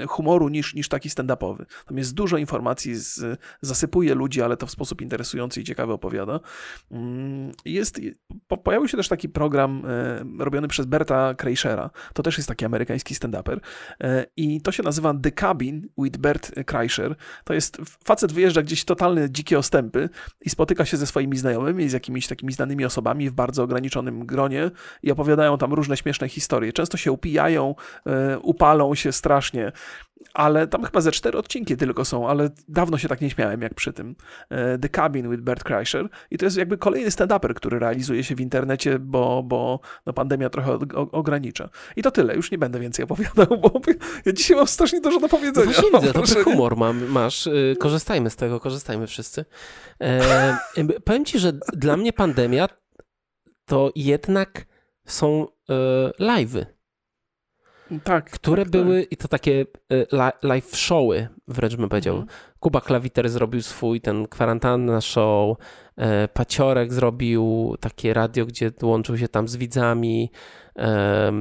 y, humoru niż, niż taki stand-upowy. Tam jest dużo informacji, z, zasypuje ludzi, ale to w sposób interesujący i ciekawy opowiada. Mm, Jest, po, pojawił się też taki program e, robiony przez Berta Kreischera. To też jest taki amerykański stand-uper. E, I to się nazywa The Cabin with Bert Kreischer. To jest facet wyjeżdża gdzieś totalne dzikie ostępy i spotyka się ze swoimi znajomymi, z jakimiś takimi znanymi osobami w bardzo ograniczonym gronie i opowiadają tam różne śmieszne historie. Często się upijają, e, upalą się strasznie. Ale tam chyba ze cztery odcinki tylko są, ale dawno się tak nie śmiałem jak przy tym. E, The Cabin with Bert Kreischer i to jest jakby kolejny stand-uper, który realizuje się w internecie, bo, bo no, pandemia trochę ogranicza. I to tyle, już nie będę więcej opowiadał, bo ja dzisiaj mam strasznie dużo do powiedzenia. No właśnie widzę, dobry humor mam, masz, y, korzystajmy z tego, korzystajmy wszyscy. E, powiem ci, że dla mnie pandemia to jednak są e, live'y. Tak. Które tak, były, tak. i to takie e, live showy, wręcz bym powiedział. Mhm. Kuba Klawiter zrobił swój ten kwarantanna show, e, Paciorek zrobił takie radio, gdzie łączył się tam z widzami. E,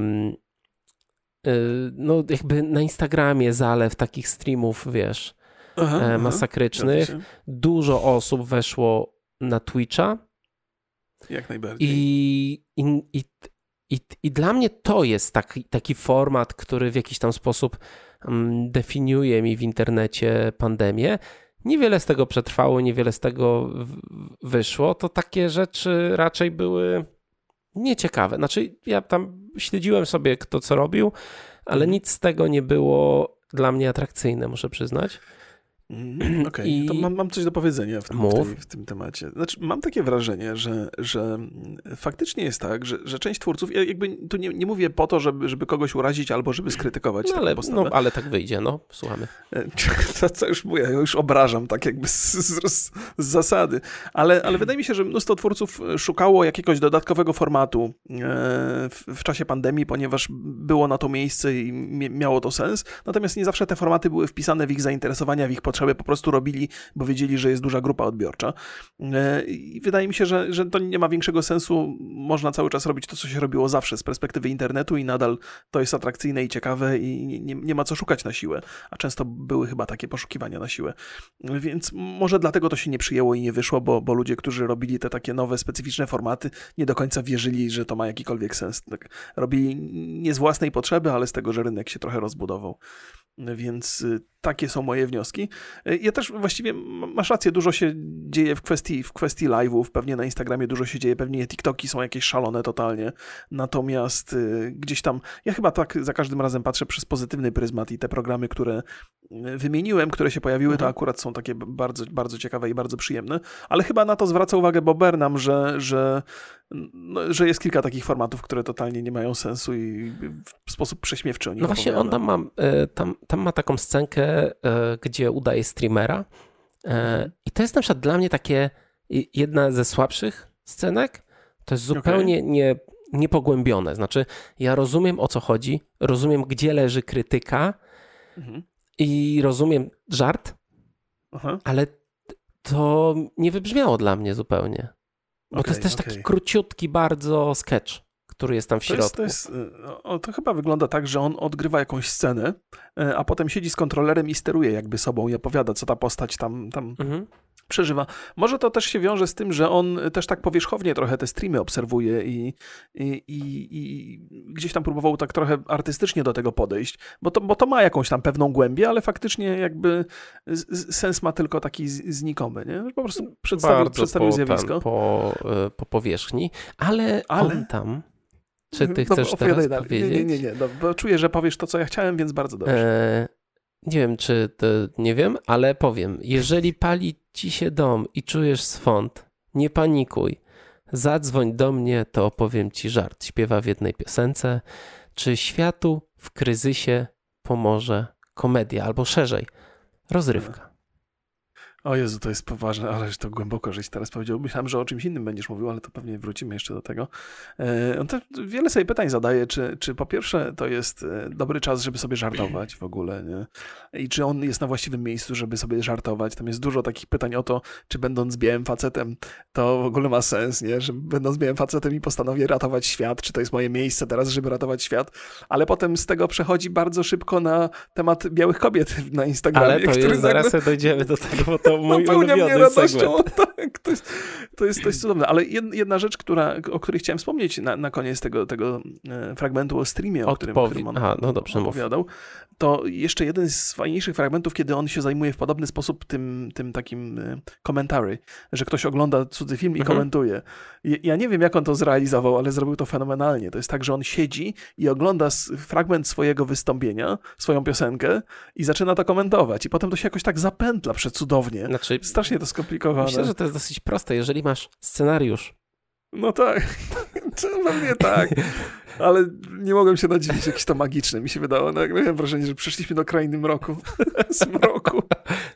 no, jakby na Instagramie zalew takich streamów, wiesz, aha, masakrycznych. Aha, Dużo osób weszło na Twitcha. Jak najbardziej. I, i, i i, I dla mnie to jest taki, taki format, który w jakiś tam sposób um, definiuje mi w internecie pandemię. Niewiele z tego przetrwało, niewiele z tego wyszło. To takie rzeczy raczej były nieciekawe. Znaczy, ja tam śledziłem sobie, kto co robił, ale mhm. nic z tego nie było dla mnie atrakcyjne, muszę przyznać. Mm, okej, okay. I... to mam, mam, coś do powiedzenia w tym, w, tej, w tym temacie. Znaczy, mam takie wrażenie, że, że faktycznie jest tak, że, że część twórców, ja jakby tu nie, nie mówię po to, żeby, żeby kogoś urazić albo żeby skrytykować no, ale, no, ale tak wyjdzie, no, słuchamy. To, co już mówię, ja już obrażam tak jakby z, z, z, zasady, ale, ale wydaje mi się, że mnóstwo twórców szukało jakiegoś dodatkowego formatu e, w, w czasie pandemii, ponieważ było na to miejsce i miało to sens, natomiast nie zawsze te formaty były wpisane w ich zainteresowania, w ich potrzeby potrzeby po prostu robili, bo wiedzieli, że jest duża grupa odbiorcza. E, I wydaje mi się, że, że to nie ma większego sensu. Można cały czas robić to, co się robiło zawsze z perspektywy internetu i nadal to jest atrakcyjne i ciekawe i nie, nie ma co szukać na siłę. A często były chyba takie poszukiwania na siłę. Więc może dlatego to się nie przyjęło i nie wyszło, bo, bo ludzie, którzy robili te takie nowe, specyficzne formaty, nie do końca wierzyli, że to ma jakikolwiek sens. Tak, robili nie z własnej potrzeby, ale z tego, że rynek się trochę rozbudował. Więc y, takie są moje wnioski. Y, ja też właściwie masz rację, dużo się dzieje w kwestii, w kwestii live'ów, pewnie na Instagramie dużo się dzieje, pewnie TikToki są jakieś szalone totalnie. Natomiast y, gdzieś tam, ja chyba tak za każdym razem patrzę przez pozytywny pryzmat i te programy, które wymieniłem, które się pojawiły, mhm. to akurat są takie bardzo, bardzo ciekawe i bardzo przyjemne. Ale chyba na to zwraca uwagę Bob Burnham, że, że, no, że jest kilka takich formatów, które totalnie nie mają sensu i w sposób prześmiewczy o nich No właśnie, opowiada. on tam ma, e, tam, tam ma taką scenkę, e, gdzie udaje streamera e, mhm. i to jest na przykład dla mnie takie jedna ze słabszych scenek. To jest zupełnie okay. nie, niepogłębione. Znaczy, ja rozumiem o co chodzi, rozumiem gdzie leży krytyka mhm. i rozumiem żart, Aha. ale to nie wybrzmiało dla mnie zupełnie. Bo okay, to jest też okay. taki króciutki bardzo sketch który jest tam w środku. To, jest, to, jest, o, to chyba wygląda tak, że on odgrywa jakąś scenę, e, a potem siedzi z kontrolerem i steruje jakby sobą i opowiada, co ta postać tam, tam mhm. przeżywa. Może to też się wiąże z tym, że on też tak powierzchownie trochę te streamy obserwuje i, i, i, i gdzieś tam próbował tak trochę artystycznie do tego podejść, bo to, bo to ma jakąś tam pewną głębię, ale faktycznie jakby sens ma tylko taki znikomy, nie? Po prostu przedstawił, przedstawił po, zjawisko. po, e, po powierzchni, ale, ale on tam czy ty chcesz no, teraz dalej. powiedzieć? Nie, nie, nie, no, bo czuję, że powiesz to, co ja chciałem, więc bardzo dobrze. E, nie wiem, czy to, nie wiem, ale powiem. Jeżeli pali ci się dom i czujesz swąd, nie panikuj. Zadzwoń do mnie, to opowiem ci żart. Śpiewa w jednej piosence. Czy światu w kryzysie pomoże komedia, albo szerzej, rozrywka? O Jezu, to jest poważne, ale to głęboko, żeś teraz powiedział. Myślałem, że o czymś innym będziesz mówił, ale to pewnie wrócimy jeszcze do tego. E, on też wiele sobie pytań zadaje, czy, czy po pierwsze to jest e, dobry czas, żeby sobie żartować w ogóle, nie? I czy on jest na właściwym miejscu, żeby sobie żartować. Tam jest dużo takich pytań o to, czy będąc białym facetem, to w ogóle ma sens, nie? Że będąc białym facetem i postanowię ratować świat, czy to jest moje miejsce teraz, żeby ratować świat. Ale potem z tego przechodzi bardzo szybko na temat białych kobiet na Instagramie. Ale to jest, zaraz dojdziemy do tego, bo to to mój Napełnia mnie radością. Tak, to jest, to jest, jest cudowne. Ale jed- jedna rzecz, która, o której chciałem wspomnieć na, na koniec tego, tego e, fragmentu o streamie, o którym, którym on Aha, no dobrze, mów. opowiadał, to jeszcze jeden z fajniejszych fragmentów, kiedy on się zajmuje w podobny sposób tym, tym takim e, commentary, że ktoś ogląda cudzy film i Mhm. komentuje. Ja- nie wiem, jak on to zrealizował, ale zrobił to fenomenalnie. To jest tak, że on siedzi i ogląda fragment swojego wystąpienia, swoją piosenkę i zaczyna to komentować. I potem to się jakoś tak zapętla przecudownie. Znaczy, Strasznie to skomplikowane. myślę, że to jest dosyć proste. Jeżeli masz scenariusz, No tak, pewnie tak. Ale nie mogłem się nadziwić, jakieś to magiczne mi się wydało. No, jakby miałem wrażenie, że przeszliśmy do krainy mroku. Zmroku.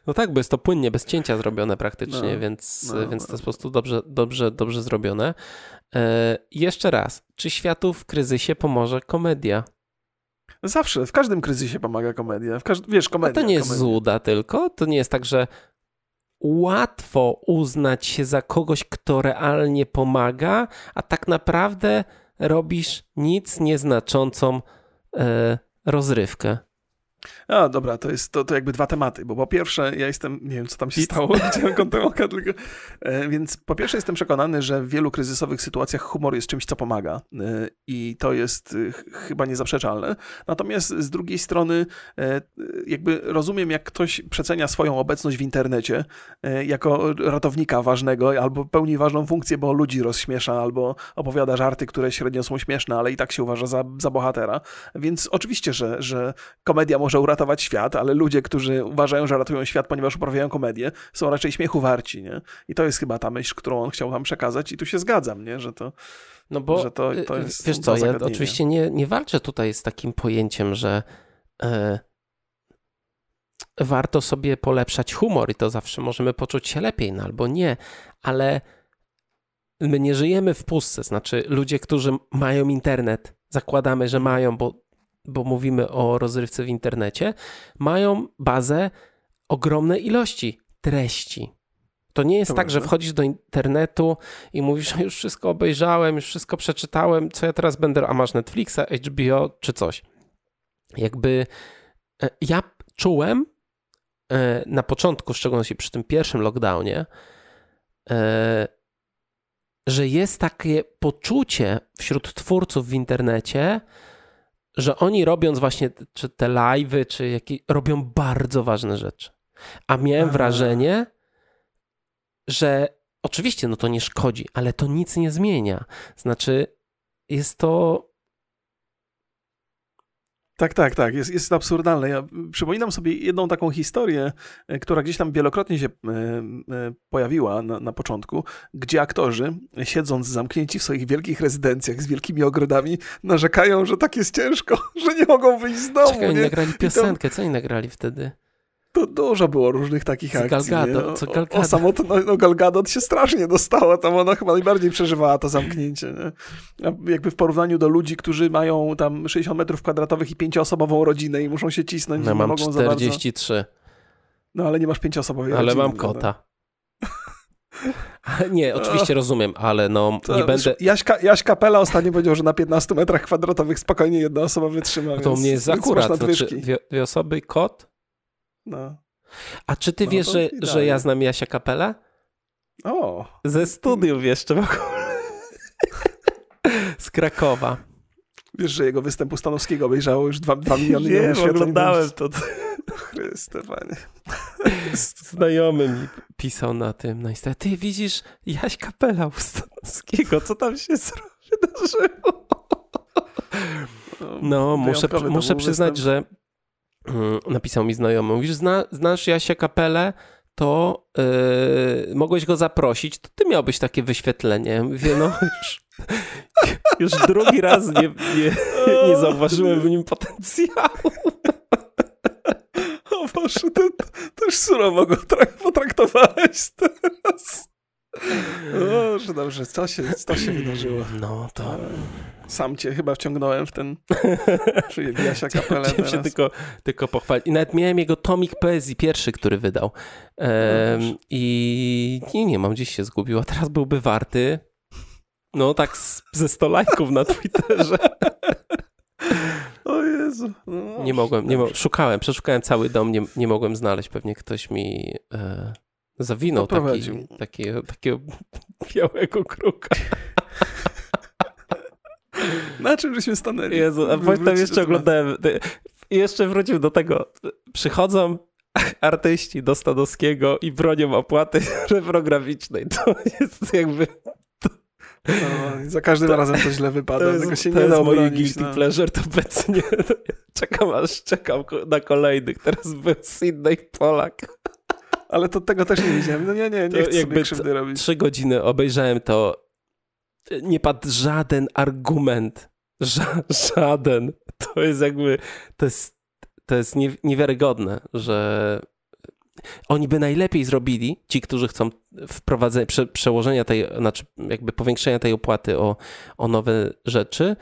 no tak, bo jest to płynnie, bez cięcia zrobione praktycznie, No, więc, no, więc to no. jest po prostu dobrze, dobrze, dobrze zrobione. E, jeszcze raz, czy światu w kryzysie pomoże komedia? Zawsze, w każdym kryzysie pomaga komedia. W każd... Wiesz, A komedia. to nie jest komedia. złuda tylko, to nie jest tak, że łatwo uznać się za kogoś, kto realnie pomaga, a tak naprawdę robisz nic nieznaczącą e, rozrywkę. A, dobra, to jest to, to jakby dwa tematy, bo po pierwsze, ja jestem, nie wiem, co tam się Nic. stało, widziałem kątem oka tylko, e, więc po pierwsze jestem przekonany, że w wielu kryzysowych sytuacjach humor jest czymś, co pomaga e, i to jest e, ch- chyba niezaprzeczalne. Natomiast z drugiej strony jakby rozumiem, jak ktoś przecenia swoją obecność w internecie jako ratownika ważnego albo pełni ważną funkcję, bo ludzi rozśmiesza albo opowiada żarty, które średnio są śmieszne, ale i tak się uważa za, za bohatera. Więc oczywiście, że, że komedia może uratować świat, ale ludzie, którzy uważają, że ratują świat, ponieważ uprawiają komedię, są raczej śmiechu warci, nie? I to jest chyba ta myśl, którą on chciał nam przekazać i tu się zgadzam, nie? Że to... No bo Że to- to y, jest wiesz co, ja oczywiście nie, nie walczę tutaj z takim pojęciem, że e, warto sobie polepszać humor i to zawsze możemy poczuć się lepiej, no albo nie, ale my nie żyjemy w pustce, znaczy ludzie, którzy mają internet, zakładamy, że mają, bo, bo mówimy o rozrywce w internecie, mają bazę ogromnej ilości treści. To nie jest To tak, że wchodzisz do internetu i mówisz, już wszystko obejrzałem, już wszystko przeczytałem, co ja teraz będę, a masz Netflixa, HBO czy coś. Jakby e, ja czułem e, na początku, w szczególności przy tym pierwszym lockdownie, e, że jest takie poczucie wśród twórców w internecie, że oni robiąc właśnie czy te live'y, czy jakieś, robią bardzo ważne rzeczy. A miałem Aha. wrażenie, że oczywiście no to nie szkodzi, ale to nic nie zmienia. Znaczy jest to Tak, tak, tak. Jest, jest absurdalne. Ja przypominam sobie jedną taką historię, e, która gdzieś tam wielokrotnie się e, e, pojawiła na, na początku, gdzie aktorzy, siedząc zamknięci w swoich wielkich rezydencjach z wielkimi ogrodami, narzekają, że tak jest ciężko, że nie mogą wyjść z domu. Czekaj, oni nie? nagrali piosenkę, co oni nagrali wtedy? To dużo było różnych takich Z akcji. Gal Gadot, nie? O- co o- Gal O, Gadot. samotno, no Gal Gadot się strasznie dostała, tam ona chyba najbardziej przeżywała to zamknięcie. Nie? Jakby w porównaniu do ludzi, którzy mają tam 60 metrów kwadratowych i pięcioosobową rodzinę i muszą się cisnąć, No, i nie mam mogą za bardzo. 43, No ale nie masz pięcioosobowej ale rodziny. mam no, kota. Ale nie, oczywiście rozumiem, ale no To, nie będę... Jaś, Jaś Kapela ostatnio powiedział, że na 15 metrach kwadratowych spokojnie jedna osoba wytrzyma. To u mnie jest akurat, znaczy dwie, dwie osoby, kot. No. A czy ty No, wiesz, że, idealnie. że ja znam Jasia Kapelę? O, Ze studiów jeszcze w ogóle. Z Krakowa. wiesz, że jego występu Stanowskiego obejrzało już 2, miliony wyświetleń. oglądałem to. Chryste, panie. Znajomy mi pisał na tym na Insta. Ty widzisz Jaś Kapela u Stanowskiego, co tam się wydarzyło? No, muszę, to muszę był przyznać, występ. że napisał mi znajomy, mówisz, zna, znasz Jasia Kapelę, to yy, mogłeś go zaprosić, to ty miałbyś takie wyświetlenie. Mówię, no już, już drugi raz nie, nie, nie zauważyłem w nim potencjału. O Boże, to już surowo go trak- potraktowałeś teraz. Boże, dobrze, co się, co się wydarzyło? No to... Sam cię chyba wciągnąłem w ten... Jasia Kapelę Chciałem się teraz. tylko, tylko pochwalić. I nawet miałem jego tomik poezji pierwszy, który wydał. Proszę. I nie, nie mam, gdzieś się zgubił, a teraz byłby warty. No tak z, ze 100 lajków na Twitterze. O Jezu. No, Nie mogłem, nie mo szukałem, przeszukałem cały dom, nie, nie mogłem znaleźć. Pewnie ktoś mi e, Zawinął taki, taki, takiego białego kruka. Na czym żeśmy stanęli? Jezu, a pamiętam jeszcze oglądałem, jeszcze wrócił do tego, przychodzą artyści do Stanowskiego i bronią opłaty reprograficznej. To jest jakby... No, za każdym to, razem to źle wypada, to jest, tego się to nie jest mój guilty no. pleasure, to obecnie czekam aż czekam na kolejnych. Teraz był Sydney Polak. Ale to tego też nie widziałem. No nie, nie, nie chcę jakby krzywdy robić. Trzy godziny obejrzałem to. Nie padł żaden argument. Ża żaden. To jest jakby, to jest, to jest nie, niewiarygodne, że oni by najlepiej zrobili, ci, którzy chcą wprowadzenia, prze, przełożenia tej, znaczy jakby powiększenia tej opłaty o, o nowe rzeczy,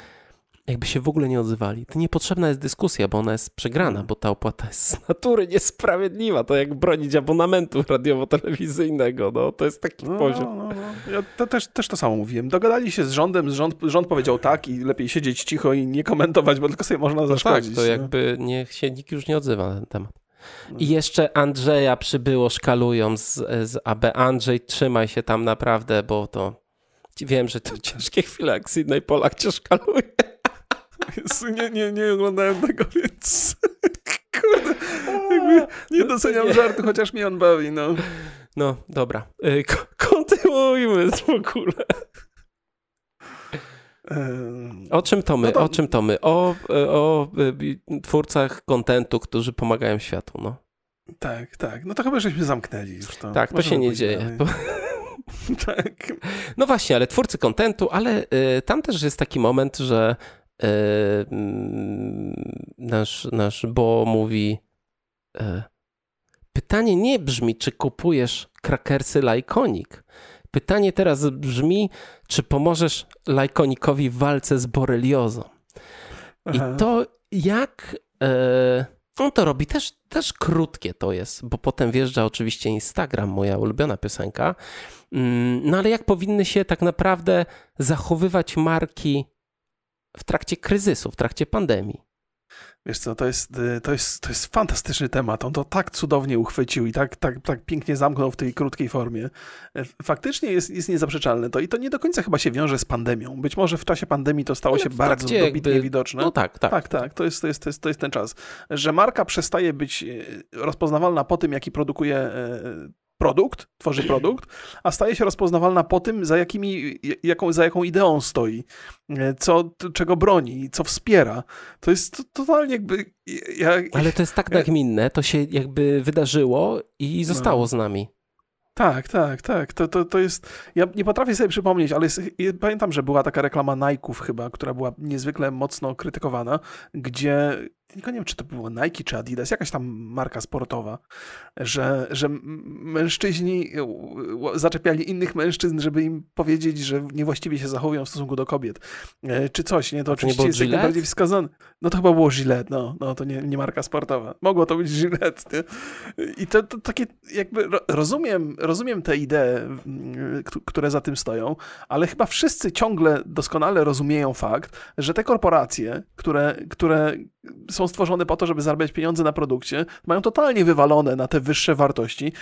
jakby się w ogóle nie odzywali. To niepotrzebna jest dyskusja, bo ona jest przegrana, bo ta opłata jest z natury niesprawiedliwa. To jak bronić abonamentu radiowo-telewizyjnego. No, to jest taki no, poziom. No, no. Ja to też, też to samo mówiłem. Dogadali się z rządem, rząd, rząd powiedział tak i lepiej siedzieć cicho i nie komentować, bo tylko sobie można zaszkodzić. No tak, to jakby niech się nikt już nie odzywa na ten temat. I jeszcze Andrzeja przybyło, szkalują z, z AB. Andrzej, trzymaj się tam naprawdę, bo to wiem, że to ciężkie chwile, jak Sydney Polak cię szkaluje. Jezu, nie, nie, nie oglądałem tego, więc kurde, jakby nie doceniam żartu, chociaż mnie on bawi, no. No, dobra. Y, kontynuujmy w ogóle. O czym to my? No to... O czym to my? O, o y, twórcach kontentu, którzy pomagają światu, no. Tak, tak. No to chyba żeśmy zamknęli już to. Tak, to się nie dzieje. tak. No właśnie, ale twórcy kontentu, ale y, tam też jest taki moment, że y, nasz, nasz Bo mówi y, pytanie nie brzmi, czy kupujesz krakersy Lajkonik, Pytanie teraz brzmi, czy pomożesz lajkonikowi w walce z boreliozą? Aha. I to jak e, on to robi, też, też krótkie to jest, bo potem wjeżdża oczywiście Instagram, moja ulubiona piosenka. Mm, no ale jak powinny się tak naprawdę zachowywać marki w trakcie kryzysu, w trakcie pandemii? Wiesz co, to jest, y, to, jest, to jest fantastyczny temat. On to tak cudownie uchwycił i tak, tak, tak pięknie zamknął w tej krótkiej formie. E, faktycznie jest, jest niezaprzeczalne to i to nie do końca chyba się wiąże z pandemią. Być może w czasie pandemii to stało Ale się bardzo dobitnie jakby... widoczne. No tak, tak. Tak, tak. To jest, to, jest, to, jest, to jest ten czas. Że marka przestaje być e, rozpoznawalna po tym, jaki produkuje e, produkt, tworzy produkt, a staje się rozpoznawalna po tym, za, jakimi, jaką, za jaką ideą stoi, co, czego broni, co wspiera. To jest totalnie jakby... Ja, Ale to jest tak nagminne, to się jakby wydarzyło i zostało no. z nami. Tak, tak, tak. To, to, to jest. Ja nie potrafię sobie przypomnieć, ale jest, pamiętam, że była taka reklama Nike'ów chyba, która była niezwykle mocno krytykowana, gdzie tylko nie wiem, czy to było Nike czy Adidas, jakaś tam marka sportowa, że, że mężczyźni zaczepiali innych mężczyzn, żeby im powiedzieć, że niewłaściwie się zachowują w stosunku do kobiet, e, czy coś, nie? To, to oczywiście jest jak najbardziej wskazane. No to chyba było Gillette, no, no to nie, nie marka sportowa. Mogło to być Gillette, nie? I to, to takie jakby rozumiem, rozumiem te idee, które za tym stoją, ale chyba wszyscy ciągle doskonale rozumieją fakt, że te korporacje, które, które są stworzone po to, żeby zarabiać pieniądze na produkcie, mają totalnie wywalone na te wyższe wartości,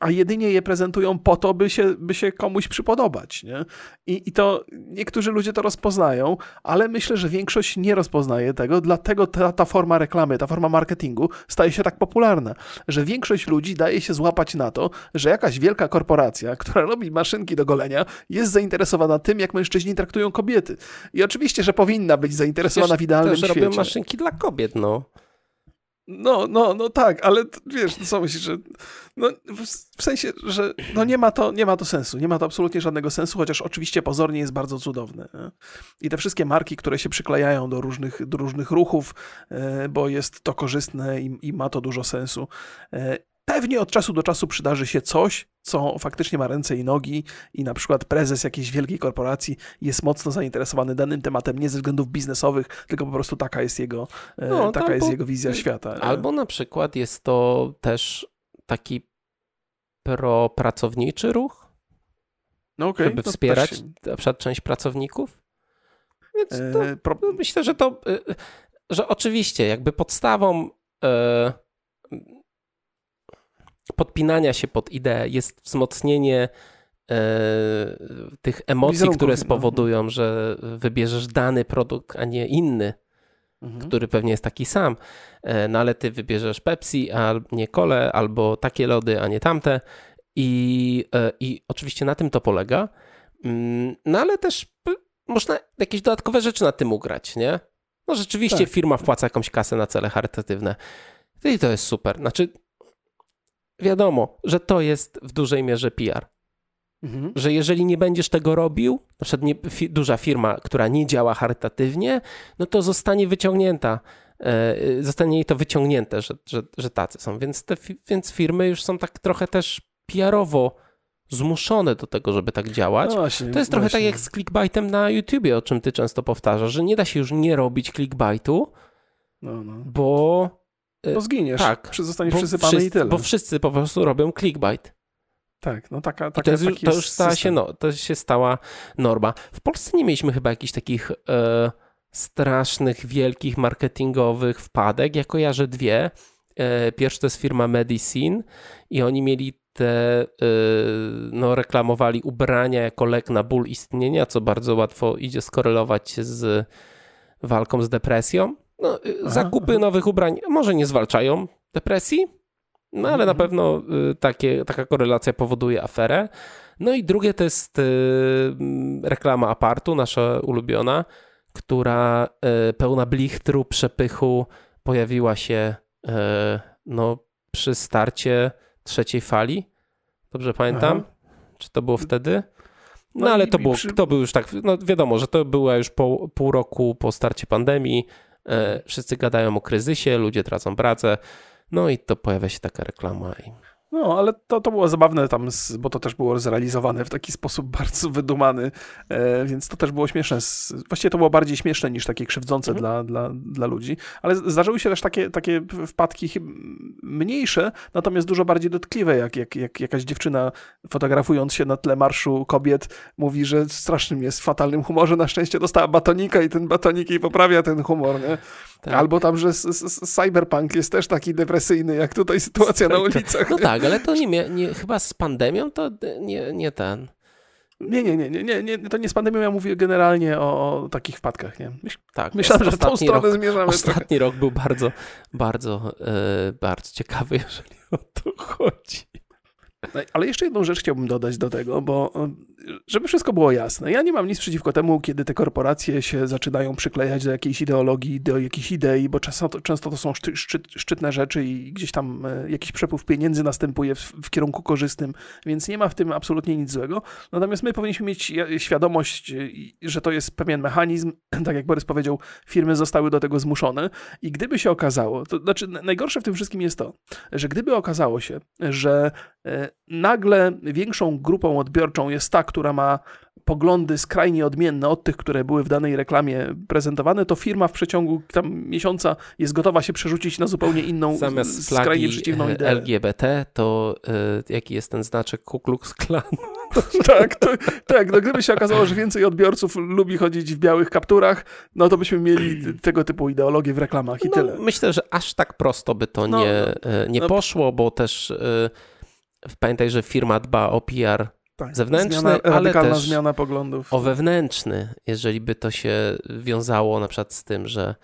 a jedynie je prezentują po to, by się, by się komuś przypodobać. Nie? I, I to niektórzy ludzie to rozpoznają, ale myślę, że większość nie rozpoznaje tego, dlatego ta, ta forma reklamy, ta forma marketingu staje się tak popularna, że większość ludzi daje się złapać na to, że jakaś wielka korporacja, która robi maszynki do golenia, jest zainteresowana tym, jak mężczyźni traktują kobiety. I oczywiście, że powinna być zainteresowana Przecież w idealnym też świecie. robią maszynki dla kobiet, no. No, no, no tak, ale wiesz, co myślisz, że no, w sensie, że no nie ma, to, nie ma to sensu, nie ma to absolutnie żadnego sensu, chociaż oczywiście pozornie jest bardzo cudowne. Nie? I te wszystkie marki, które się przyklejają do różnych, do różnych ruchów, e, bo jest to korzystne i, i ma to dużo sensu. E, Pewnie od czasu do czasu przydarzy się coś, co faktycznie ma ręce i nogi i na przykład prezes jakiejś wielkiej korporacji jest mocno zainteresowany danym tematem nie ze względów biznesowych, tylko po prostu taka jest jego, e, no, taka jest jego wizja świata. Albo na przykład jest to też taki propracowniczy ruch, no okay, żeby wspierać się... na przykład część pracowników. Więc to, e, pro... myślę, że to, e, że oczywiście jakby podstawą podpinania się pod ideę, jest wzmocnienie e, tych emocji, Wizerunków, które no. spowodują, że wybierzesz dany produkt, a nie inny, Mhm. który pewnie jest taki sam. E, no ale ty wybierzesz Pepsi, a nie kole, albo takie lody, a nie tamte. I, e, I oczywiście na tym to polega. Mm, No ale też można jakieś dodatkowe rzeczy na tym ugrać, nie? No rzeczywiście Tak. firma wpłaca jakąś kasę na cele charytatywne. I to jest super. Znaczy, wiadomo, że to jest w dużej mierze PR. Mhm. Że jeżeli nie będziesz tego robił, na przykład nie, fi, duża firma, która nie działa charytatywnie, no to zostanie wyciągnięta. E, zostanie jej to wyciągnięte, że, że, że tacy są. Więc, te, więc firmy już są tak trochę też PR-owo zmuszone do tego, żeby tak działać. No właśnie, To jest trochę tak właśnie. jak z clickbaitem na YouTubie, o czym ty często powtarzasz, że nie da się już nie robić clickbaitu, No, no. bo, Bo zginiesz, tak, bo, przysypany wszyscy, i tyle. bo wszyscy po prostu robią clickbait. Tak, no taka, I taka to, jest, już- taki to już stała się, no, to się stała norma. W Polsce nie mieliśmy chyba jakichś takich e, strasznych, wielkich marketingowych wpadek. Ja kojarzę dwie. E, pierwsza to jest firma Medicine i oni mieli te, e, no reklamowali ubrania jako lek na ból istnienia, co bardzo łatwo idzie skorelować z walką z depresją. No, Aha, zakupy nowych ubrań może nie zwalczają depresji, no ale na Mhm. pewno y, takie, taka korelacja powoduje aferę. No i drugie to jest y, reklama apartu, nasza ulubiona, która y, pełna blichtru, przepychu pojawiła się y, no, przy starcie trzeciej fali. Dobrze pamiętam? Aha. Czy to było wtedy? No, No ale to było, przy- to był już tak, no wiadomo, że to była już po, pół roku po starcie pandemii. E, wszyscy gadają o kryzysie, ludzie tracą pracę. No i to pojawia się taka reklama. I... No, ale to, to było zabawne tam, bo to też było zrealizowane w taki sposób bardzo wydumany, e, więc to też było śmieszne. Właściwie to było bardziej śmieszne niż takie krzywdzące Mhm. dla, dla, dla ludzi, ale zdarzyły się też takie, takie wpadki mniejsze, natomiast dużo bardziej dotkliwe, jak, jak, jak jakaś dziewczyna fotografując się na tle marszu kobiet mówi, że w strasznym jest fatalnym humorze, na szczęście dostała batonika i ten batonik jej poprawia ten humor, nie? Tak. Albo tam, że cyberpunk jest też taki depresyjny, jak tutaj sytuacja na ulicach. No tak, ale to nie, nie chyba z pandemią to nie, nie ten. Nie, nie, nie, nie, nie, to nie z pandemią, ja mówię generalnie o, o takich wpadkach, nie? Myśl, Tak, myślałem, że w tą stronę rok, zmierzamy trochę. Ostatni rok był bardzo, bardzo, e, bardzo ciekawy, jeżeli o to chodzi. No, Ale jeszcze jedną rzecz chciałbym dodać do tego, bo y, żeby wszystko było jasne, ja nie mam nic przeciwko temu, kiedy te korporacje się zaczynają przyklejać do jakiejś ideologii, do jakichś idei, bo często to, często to są szczy, szczyt, szczytne rzeczy i gdzieś tam y, jakiś przepływ pieniędzy następuje w, w kierunku korzystnym, więc nie ma w tym absolutnie nic złego. Natomiast my powinniśmy mieć świadomość, y, że to jest pewien mechanizm, tak jak Borys powiedział, firmy zostały do tego zmuszone i gdyby się okazało, to znaczy najgorsze w tym wszystkim jest to, że gdyby okazało się, że e, nagle większą grupą odbiorczą jest ta, która ma poglądy skrajnie odmienne od tych, które były w danej reklamie prezentowane, to firma w przeciągu tam miesiąca jest gotowa się przerzucić na zupełnie inną, Zamiast skrajnie przeciwną e, ideę. LGBT, to e, jaki jest ten znaczek Ku Klux Klan? tak, to, tak, no gdyby się okazało, że więcej odbiorców lubi chodzić w białych kapturach, no to byśmy mieli tego typu ideologię w reklamach i No, tyle. myślę, że aż tak prosto by to No, nie, e, nie no. poszło, bo też pamiętaj, że firma dba o PR Tak, zewnętrzny, zmiana, ale też zmiana poglądów. o wewnętrzny, jeżeli by to się wiązało na przykład z tym, że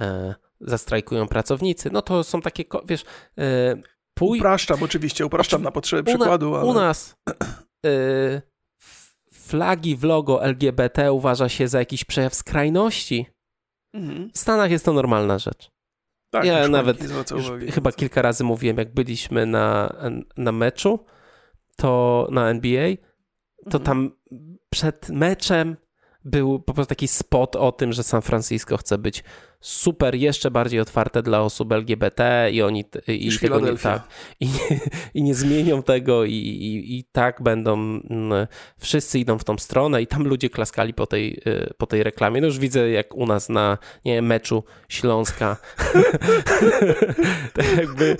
e, zastrajkują pracownicy, no to są takie, wiesz, e, pój, Upraszczam oczywiście, upraszczam na potrzeby przykładu, ale... u nas e, flagi w logo LGBT uważa się za jakiś przejaw skrajności. Mhm. W Stanach jest to normalna rzecz. Tak, Ja nawet uwagi. chyba kilka razy mówiłem, jak byliśmy na, na meczu, to na NBA, to Mhm. tam przed meczem był po prostu taki spot o tym, że San Francisco chce być super, jeszcze bardziej otwarte dla osób LGBT i oni i Niż tego nie, tak, i, nie, i nie zmienią tego i, i, i tak będą, mm, wszyscy idą w tą stronę i tam ludzie klaskali po tej, y, po tej reklamie. No już widzę jak u nas na nie wiem, meczu Śląska. tak jakby...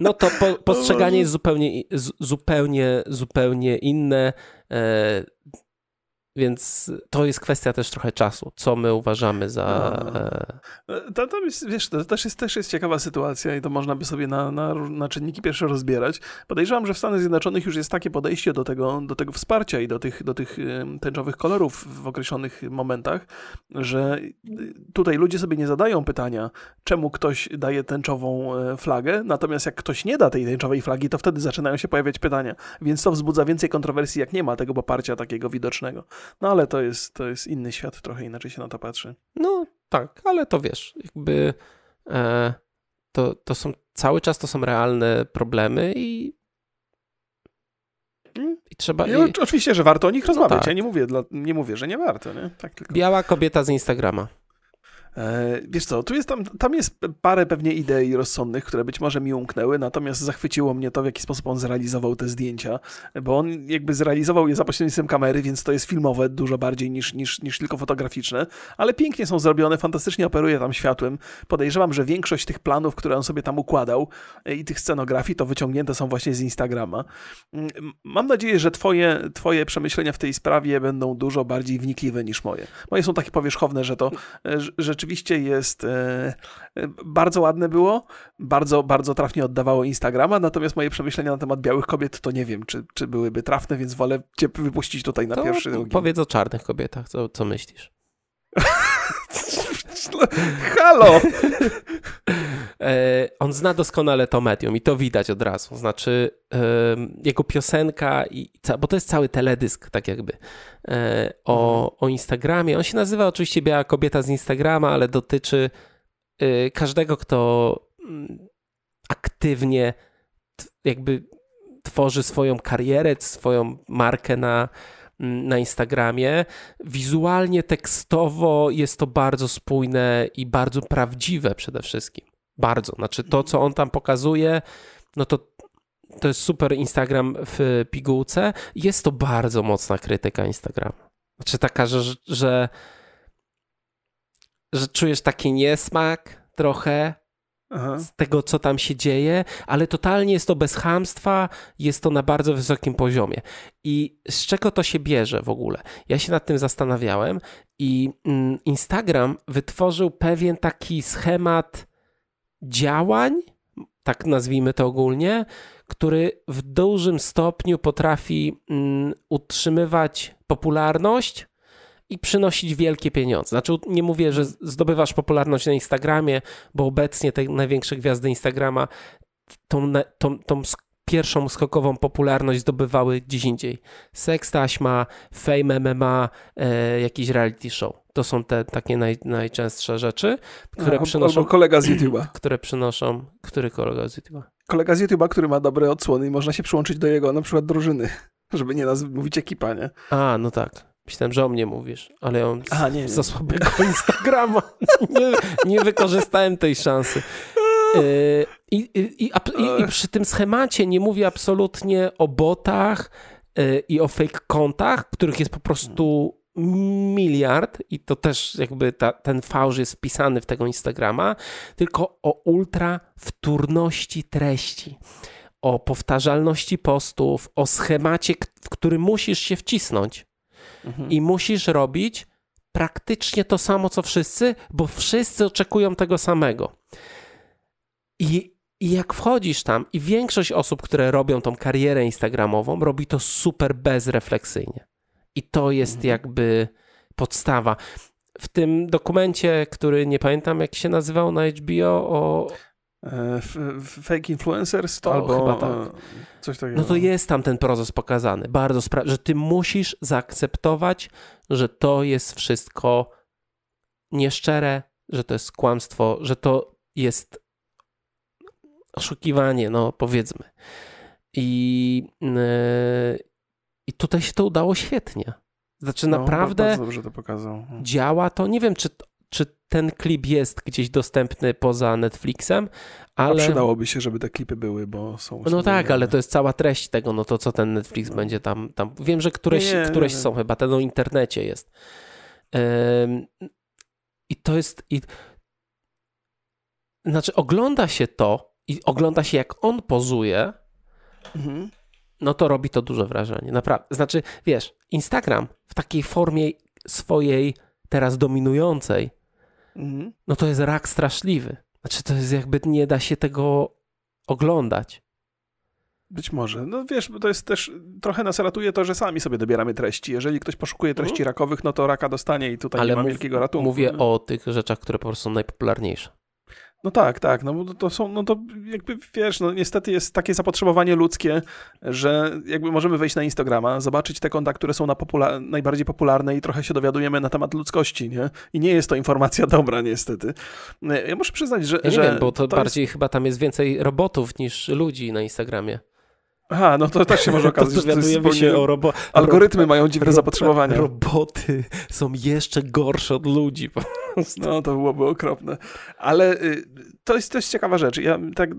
No to po, postrzeganie jest zupełnie, zupełnie, zupełnie inne. E, Więc to jest kwestia też trochę czasu, co my uważamy za. E... To, to, jest, wiesz, to też jest, też jest ciekawa sytuacja i to można by sobie na, na, na czynniki pierwsze rozbierać. Podejrzewam, że w Stanach Zjednoczonych już jest takie podejście do tego, do tego wsparcia i do tych, do tych tęczowych kolorów w określonych momentach, że tutaj ludzie sobie nie zadają pytania, czemu ktoś daje tęczową e, flagę, natomiast jak ktoś nie da tej tęczowej flagi, to wtedy zaczynają się pojawiać pytania. Więc to wzbudza więcej kontrowersji, jak nie ma tego poparcia takiego widocznego. No ale to jest, to jest inny świat, trochę inaczej się na to patrzy. No tak, ale to wiesz, jakby e, to, to są cały czas to są realne problemy i i trzeba. I. Oczywiście, że warto o nich no rozmawiać. Tak. Ja nie mówię, dla, nie mówię, że nie warto. Nie? Tak tylko. Biała kobieta z Instagrama. E, wiesz co, tu jest tam, tam jest parę pewnie idei rozsądnych, które być może mi umknęły, natomiast zachwyciło mnie to, w jaki sposób on zrealizował te zdjęcia, bo on jakby zrealizował je za pośrednictwem kamery, więc to jest filmowe dużo bardziej niż, niż, niż tylko fotograficzne, ale pięknie są zrobione, fantastycznie operuje tam światłem. Podejrzewam, że większość tych planów, które on sobie tam układał e, i tych scenografii, to wyciągnięte są właśnie z Instagrama. Mm, mam nadzieję, że twoje, twoje przemyślenia w tej sprawie będą dużo bardziej wnikliwe niż moje. Moje są takie powierzchowne, że to e, że rzeczywiście jest e, e, bardzo ładne było, bardzo, bardzo trafnie oddawało Instagrama, natomiast moje przemyślenia na temat białych kobiet to nie wiem, czy, czy byłyby trafne, więc wolę cię wypuścić tutaj na to pierwszy ogień. Powiedz o czarnych kobietach, co, co myślisz? Halo! E, on zna doskonale to medium i to widać od razu. Znaczy, jego piosenka, i, bo to jest cały teledysk, tak jakby, e, o, mhm. o Instagramie. On się nazywa oczywiście Biała Kobieta z Instagrama, ale dotyczy e, każdego, kto mm, aktywnie jakby tworzy swoją karierę, swoją markę na, na Instagramie. Wizualnie, tekstowo jest to bardzo spójne i bardzo prawdziwe przede wszystkim. Bardzo. Znaczy to, co on tam pokazuje, no to to jest super Instagram w pigułce. Jest to bardzo mocna krytyka Instagrama. Znaczy taka, że, że, że czujesz taki niesmak trochę, Aha. z tego, co tam się dzieje, ale totalnie jest to bez hamstwa, jest to na bardzo wysokim poziomie. I z czego to się bierze w ogóle? Ja się nad tym zastanawiałem i mm, Instagram wytworzył pewien taki schemat działań, tak nazwijmy to ogólnie, który w dużym stopniu potrafi mm, utrzymywać popularność i przynosić wielkie pieniądze. Znaczy, nie mówię, że zdobywasz popularność na Instagramie, bo obecnie te największe gwiazdy Instagrama tą, tą, tą pierwszą skokową popularność zdobywały gdzieś indziej. Seks taśma, fame MMA, e, jakiś reality show. To są te takie naj, najczęstsze rzeczy, które A, przynoszą... Albo kolega z YouTube'a. Które przynoszą... Który kolega z YouTube'a? Kolega z YouTube'a, który ma dobre odsłony i można się przyłączyć do jego na przykład drużyny, żeby nie nas mówić ekipa, nie? A, no tak. Myślałem, że o mnie mówisz, ale ja mam nie, nie. za słabego Instagrama. nie, nie wykorzystałem tej szansy. E, I, i, i, i, przy tym schemacie nie mówię absolutnie o botach e, i o fake kontach, których jest po prostu miliard i to też jakby ta, ten fałsz jest wpisany w tego Instagrama, tylko o ultra wtórności treści, o powtarzalności postów, o schemacie, w który musisz się wcisnąć mhm. i musisz robić praktycznie to samo, co wszyscy, bo wszyscy oczekują tego samego. I, I jak wchodzisz tam, i większość osób, które robią tą karierę Instagramową, robi to super bezrefleksyjnie. I to jest mhm. jakby podstawa. W tym dokumencie, który nie pamiętam jak się nazywał na HBO, o. E, fake influencers to albo chyba tak. E, coś takiego. No to jest tam ten proces pokazany. Bardzo spra- że ty musisz zaakceptować, że to jest wszystko nieszczere, że to jest kłamstwo, że to jest oszukiwanie, no powiedzmy. I, yy, i tutaj się to udało świetnie. Znaczy no, naprawdę bardzo dobrze to pokazał. Mhm. działa to. Nie wiem, czy, czy ten klip jest gdzieś dostępny poza Netflixem, ale... A przydałoby się, żeby te klipy były, bo są... No tak, ale to jest cała treść tego, no to co ten Netflix no. będzie tam, tam... Wiem, że któreś, nie, któreś nie, nie. są, chyba ten o internecie jest. Ym... I to jest... I... Znaczy ogląda się to i ogląda się jak on pozuje mhm. no to robi to duże wrażenie. Naprawdę. Znaczy, wiesz, Instagram w takiej formie swojej teraz dominującej, Mhm. no to jest rak straszliwy. Znaczy, to jest jakby nie da się tego oglądać. Być może. No wiesz, bo to jest też, trochę nas ratuje to, że sami sobie dobieramy treści. Jeżeli ktoś poszukuje treści rakowych, no to raka dostanie i tutaj nie ma mów- wielkiego ratunku. mówię o tych rzeczach, które po prostu są najpopularniejsze. No tak, tak, no bo to są, no to jakby wiesz, no niestety jest takie zapotrzebowanie ludzkie, że jakby możemy wejść na Instagrama, zobaczyć te konta, które są na popula- najbardziej popularne i trochę się dowiadujemy na temat ludzkości, nie? I nie jest to informacja dobra, niestety. Ja muszę przyznać, że... Ja nie że wiem, bo to, jest- bardziej chyba tam jest więcej robotów niż ludzi na Instagramie. Aha, no to też się może okazać, że to jest się o robo... Algorytmy mają dziwne ro- zapotrzebowania. Roboty są jeszcze gorsze od ludzi. Prostu. No, to byłoby okropne. Ale y, to jest też ciekawa rzecz. Ja tak y,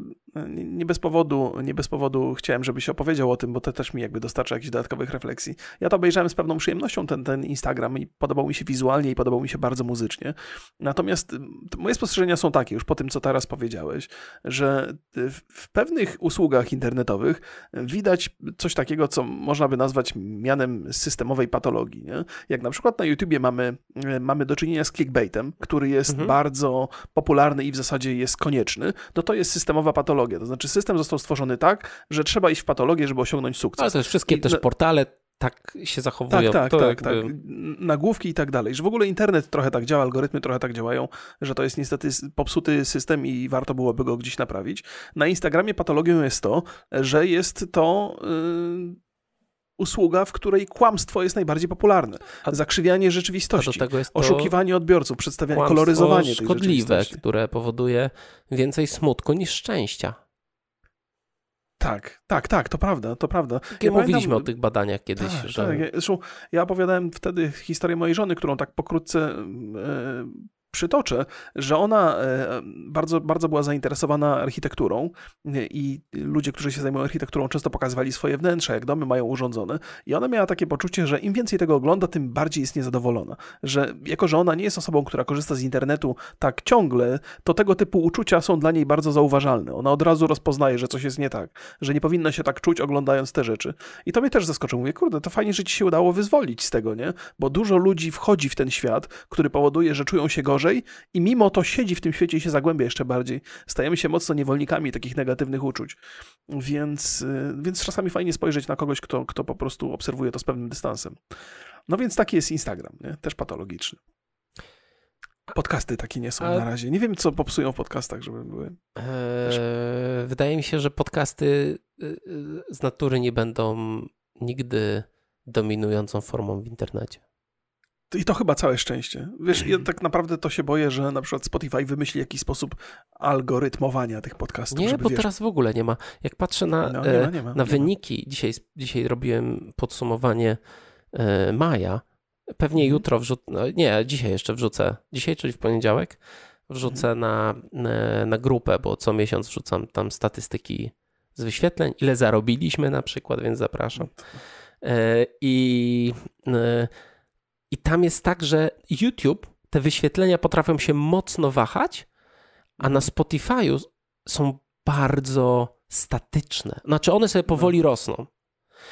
nie bez powodu, nie bez powodu chciałem, żebyś opowiedział o tym, bo to też mi jakby dostarcza jakichś dodatkowych refleksji. Ja to obejrzałem z pewną przyjemnością ten, ten Instagram i podobał mi się wizualnie i podobał mi się bardzo muzycznie. Natomiast y, moje spostrzeżenia są takie, już po tym, co teraz powiedziałeś, że y, w, pewnych usługach internetowych widać coś takiego, co można by nazwać mianem systemowej patologii. Nie? Jak na przykład na YouTubie mamy, mamy do czynienia z clickbaitem, który jest Mhm. bardzo popularny i w zasadzie jest konieczny, no to jest systemowa patologia. To znaczy system został stworzony tak, że trzeba iść w patologię, żeby osiągnąć sukces. Ale to jest wszystkie I też portale tak się zachowują. Tak, tak, to tak, tak. jakby- Nagłówki i tak dalej. Że w ogóle internet trochę tak działa, algorytmy trochę tak działają, że to jest niestety popsuty system i warto byłoby go gdzieś naprawić. Na Instagramie patologią jest to, że jest to yy, usługa, w której kłamstwo jest najbardziej popularne. A- Zakrzywianie rzeczywistości. Oszukiwanie odbiorców, przedstawianie, koloryzowanie szkodliwe, które powoduje więcej smutku niż szczęścia. Tak, tak, tak, to prawda, to prawda. Ja mówiliśmy pamiętam- o tych badaniach kiedyś, Tak, że tak. Ja- Zresztą ja opowiadałem wtedy historię mojej żony, którą tak pokrótce e, przytoczę, że ona e, bardzo, bardzo była zainteresowana architekturą e, i ludzie, którzy się zajmują architekturą, często pokazywali swoje wnętrza, jak domy mają urządzone. I ona miała takie poczucie, że im więcej tego ogląda, tym bardziej jest niezadowolona. Że jako, że ona nie jest osobą, która korzysta z internetu tak ciągle, to tego typu uczucia są dla niej bardzo zauważalne. Ona od razu rozpoznaje, że coś jest nie tak, że nie powinna się tak czuć oglądając te rzeczy. I to mnie też zaskoczyło. Mówię, kurde, to fajnie, że ci się udało wyzwolić z tego, nie? Bo dużo ludzi wchodzi w ten świat, który powoduje, że czują się gorzej i mimo to siedzi w tym świecie i się zagłębia jeszcze bardziej. Stajemy się mocno niewolnikami takich negatywnych uczuć. Więc, y, więc czasami fajnie spojrzeć na kogoś, kto, kto po prostu obserwuje to z pewnym dystansem. No więc taki jest Instagram, nie? Też patologiczny. Podcasty takie nie są A- na razie. Nie wiem, co popsują w podcastach, żeby były. Eee, wydaje mi się, że podcasty y, y, z natury nie będą nigdy dominującą formą w internecie. I to chyba całe szczęście. Wiesz, ja tak naprawdę to się boję, że na przykład Spotify wymyśli jakiś sposób algorytmowania tych podcastów, Nie, żeby bo wiesz, teraz w ogóle nie ma. Jak patrzę na, No, e, nie ma, nie ma, na wyniki, dzisiaj, dzisiaj robiłem podsumowanie e, maja. Pewnie Mhm. jutro wrzucę, no, nie, dzisiaj jeszcze wrzucę, dzisiaj, czyli w poniedziałek, wrzucę Mhm. na, na, na grupę, bo co miesiąc wrzucam tam statystyki z wyświetleń, ile zarobiliśmy na przykład, więc zapraszam. E, I, e, I tam jest tak, że YouTube, te wyświetlenia potrafią się mocno wahać, a na Spotify'u są bardzo statyczne. Znaczy one sobie powoli rosną.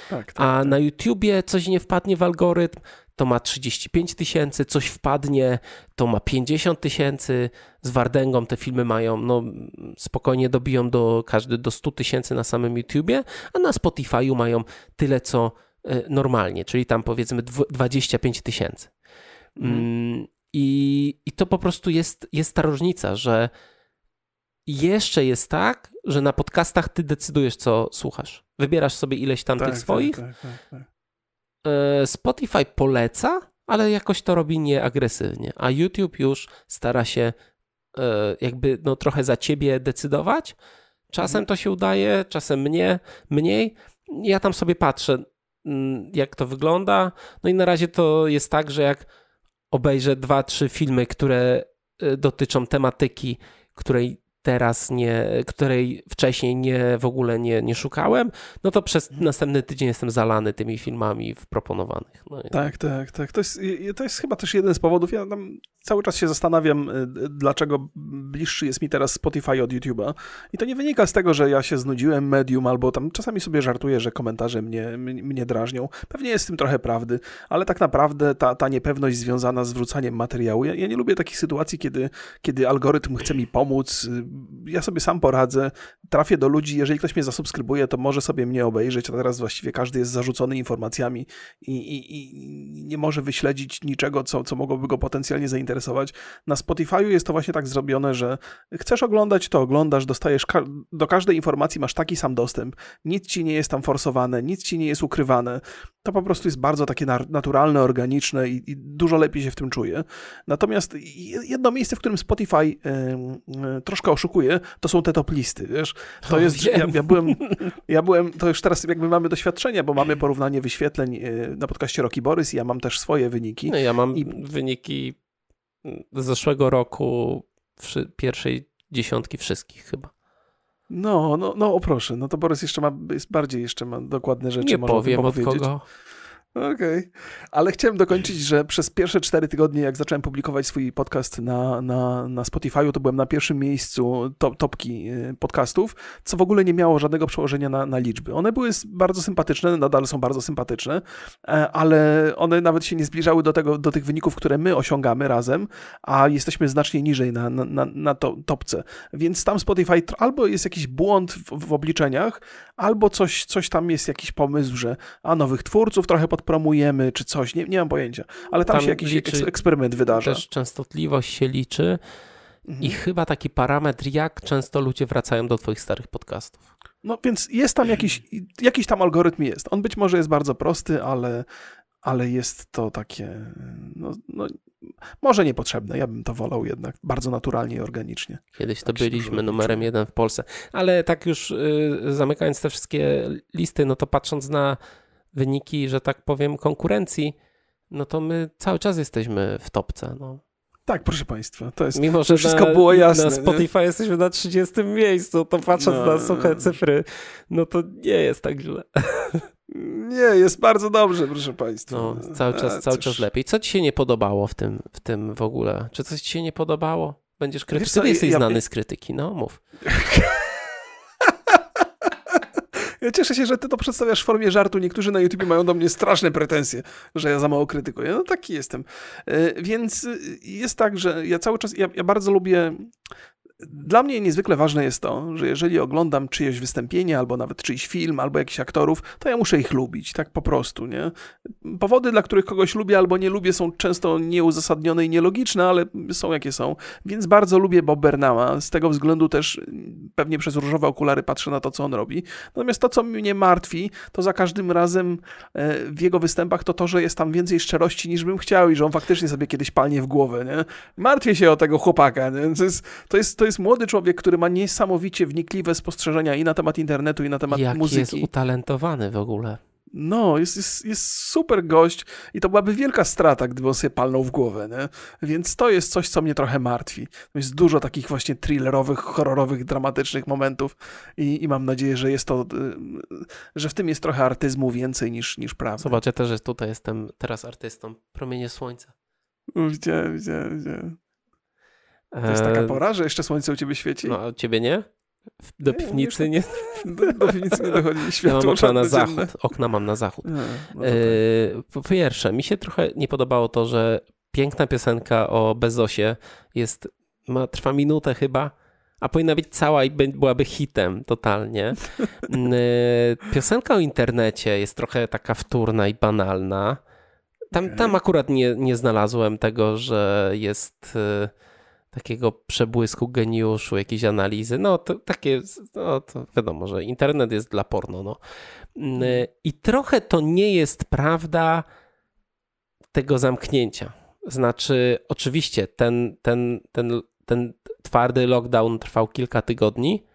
tak, tak, A tak. na YouTubie coś nie wpadnie w algorytm, to ma 35 tysięcy, coś wpadnie, to ma 50 tysięcy. Z Wardęgą te filmy mają, no spokojnie dobiją do każdy do 100 tysięcy na samym YouTubie, a na Spotify'u mają tyle co normalnie, czyli tam powiedzmy dwu- 25 tysięcy. Mhm. Mm, I, I to po prostu jest, jest ta różnica, że jeszcze jest tak, że na podcastach ty decydujesz, co słuchasz. Wybierasz sobie ileś tam Tak, tych swoich. Tak, tak, tak, tak. E, Spotify poleca, ale jakoś to robi nieagresywnie, a YouTube już stara się e, jakby no, trochę za ciebie decydować. Czasem Mhm. to się udaje, czasem mnie, mniej. Ja tam sobie patrzę, jak to wygląda. No i na razie to jest tak, że jak obejrzę dwa, trzy filmy, które e, dotyczą tematyki, której teraz nie, której wcześniej nie, w ogóle nie, nie szukałem, no to przez Mhm. następny tydzień jestem zalany tymi filmami proponowanych. No Tak, tak, tak. To jest, to jest chyba też jeden z powodów. Ja tam cały czas się zastanawiam, y, dlaczego bliższy jest mi teraz Spotify od YouTube'a. I to nie wynika z tego, że ja się znudziłem medium, albo tam czasami sobie żartuję, że komentarze mnie, mnie drażnią. Pewnie jest w tym trochę prawdy, ale tak naprawdę ta, ta niepewność związana z wrzucaniem materiału. Ja, ja nie lubię takich sytuacji, kiedy, kiedy algorytm chce mi pomóc. Ja sobie sam poradzę, trafię do ludzi. Jeżeli ktoś mnie zasubskrybuje, to może sobie mnie obejrzeć. A teraz właściwie każdy jest zarzucony informacjami i, i, i nie może wyśledzić niczego, co, co mogłoby go potencjalnie zainteresować. Na Spotify'u jest to właśnie tak zrobione, że chcesz oglądać, to oglądasz, dostajesz ka- do każdej informacji masz taki sam dostęp. Nic ci nie jest tam forsowane, nic ci nie jest ukrywane. To po prostu jest bardzo takie naturalne, organiczne i, i dużo lepiej się w tym czuję. Natomiast je- jedno miejsce, w którym Spotify y, y, troszkę oszukuje, to są te top listy, wiesz? To O, jest, ja, ja byłem, ja byłem, to już teraz jakby mamy doświadczenie, bo mamy porównanie wyświetleń y, na podcaście Rocky Borys i ja mam też swoje wyniki. No, ja mam I- wyniki z zeszłego roku pierwszej dziesiątki wszystkich chyba. No, no, no, o proszę, no to Borys jeszcze ma, jest bardziej jeszcze ma dokładne rzeczy. Nie powiem od kogo. Okej, ale chciałem dokończyć, że przez pierwsze cztery tygodnie, jak zacząłem publikować swój podcast na, na, na Spotify'u, to byłem na pierwszym miejscu top, topki y, podcastów, co w ogóle nie miało żadnego przełożenia na, na liczby. One były bardzo sympatyczne, nadal są bardzo sympatyczne, e, ale one nawet się nie zbliżały do, tego, do tych wyników, które my osiągamy razem, a jesteśmy znacznie niżej na, na, na, na to, topce. Więc tam Spotify albo jest jakiś błąd w, w obliczeniach, albo coś, coś tam jest jakiś pomysł, że a nowych twórców trochę podpromujemy, czy coś, nie, nie mam pojęcia. Ale tam, Tam się jakiś liczy- eks- eksperyment wydarza. Też częstotliwość się liczy Mhm. i chyba taki parametr, jak często ludzie wracają do twoich starych podcastów. No więc jest tam jakiś, jakiś tam algorytm jest. On być może jest bardzo prosty, ale, ale jest to takie, no, no, może niepotrzebne. Ja bym to wolał jednak bardzo naturalnie i organicznie. Kiedyś to Tak byliśmy numerem jeden w Polsce. Ale tak już y, zamykając te wszystkie listy, no to patrząc na wyniki, że tak powiem, konkurencji, no to my cały czas jesteśmy w topce. No. Tak, proszę Państwa, to jest... Mimo, że wszystko na, było jasne, Na nie? Spotify jesteśmy na 30 miejscu, to patrząc No. na suche cyfry, no to nie jest tak źle. Nie, jest bardzo dobrze, proszę Państwa. No, cały czas, A, cały czas lepiej. Co ci się nie podobało w tym, w tym w ogóle? Czy coś ci się nie podobało? Będziesz co, Ty jesteś ja- znany z krytyki, no mów. Ja cieszę się, że ty to przedstawiasz w formie żartu. Niektórzy na YouTube mają do mnie straszne pretensje, że ja za mało krytykuję. No taki jestem. E, Więc jest tak, że ja cały czas, ja, ja bardzo lubię. Dla mnie niezwykle ważne jest to, że jeżeli oglądam czyjeś wystąpienie, albo nawet czyjś film, albo jakichś aktorów, to ja muszę ich lubić, tak po prostu, nie? Powody, dla których kogoś lubię albo nie lubię, są często nieuzasadnione i nielogiczne, ale są jakie są. Więc bardzo lubię Bob Burnama. Z tego względu też pewnie przez różowe okulary patrzę na to, co on robi. Natomiast to, co mnie martwi, to za każdym razem e, w jego występach to to, że jest tam więcej szczerości niż bym chciał i że on faktycznie sobie kiedyś palnie w głowę, nie? Martwię się o tego chłopaka, nie? To jest, to jest młody człowiek, który ma niesamowicie wnikliwe spostrzeżenia i na temat internetu, i na temat Jaki muzyki. jest utalentowany w ogóle. No, jest, jest, jest super gość i to byłaby wielka strata, gdyby on sobie palnął w głowę, nie? Więc to jest coś, co mnie trochę martwi. Jest dużo takich właśnie thrillerowych, horrorowych, dramatycznych momentów i, i mam nadzieję, że jest to, y, że w tym jest trochę artyzmu więcej niż, niż prawdy. Zobacz, ja też jest- tutaj jestem teraz artystą. Promienie słońca. Widziałem, widziałem, widziałem. To jest taka Eee, pora, że jeszcze słońce u ciebie świeci? No, a ciebie nie? Do piwnicy nie? Do, do piwnicy nie dochodzi Ja światło mam okna na zachód. Okna mam na zachód. No to tak. Po pierwsze, mi się trochę nie podobało to, że piękna piosenka o Bezosie jest, ma, trwa minutę chyba, a powinna być cała i byłaby hitem totalnie. Mm, e, Piosenka o internecie jest trochę taka wtórna i banalna. Tam, tam akurat nie, nie znalazłem tego, że jest e, takiego przebłysku geniuszu, jakiejś analizy. No to takie, no to wiadomo, że internet jest dla porno. No. Mm, e, I trochę to nie jest prawda tego zamknięcia. Znaczy, oczywiście, ten, ten, ten, ten twardy lockdown trwał kilka tygodni,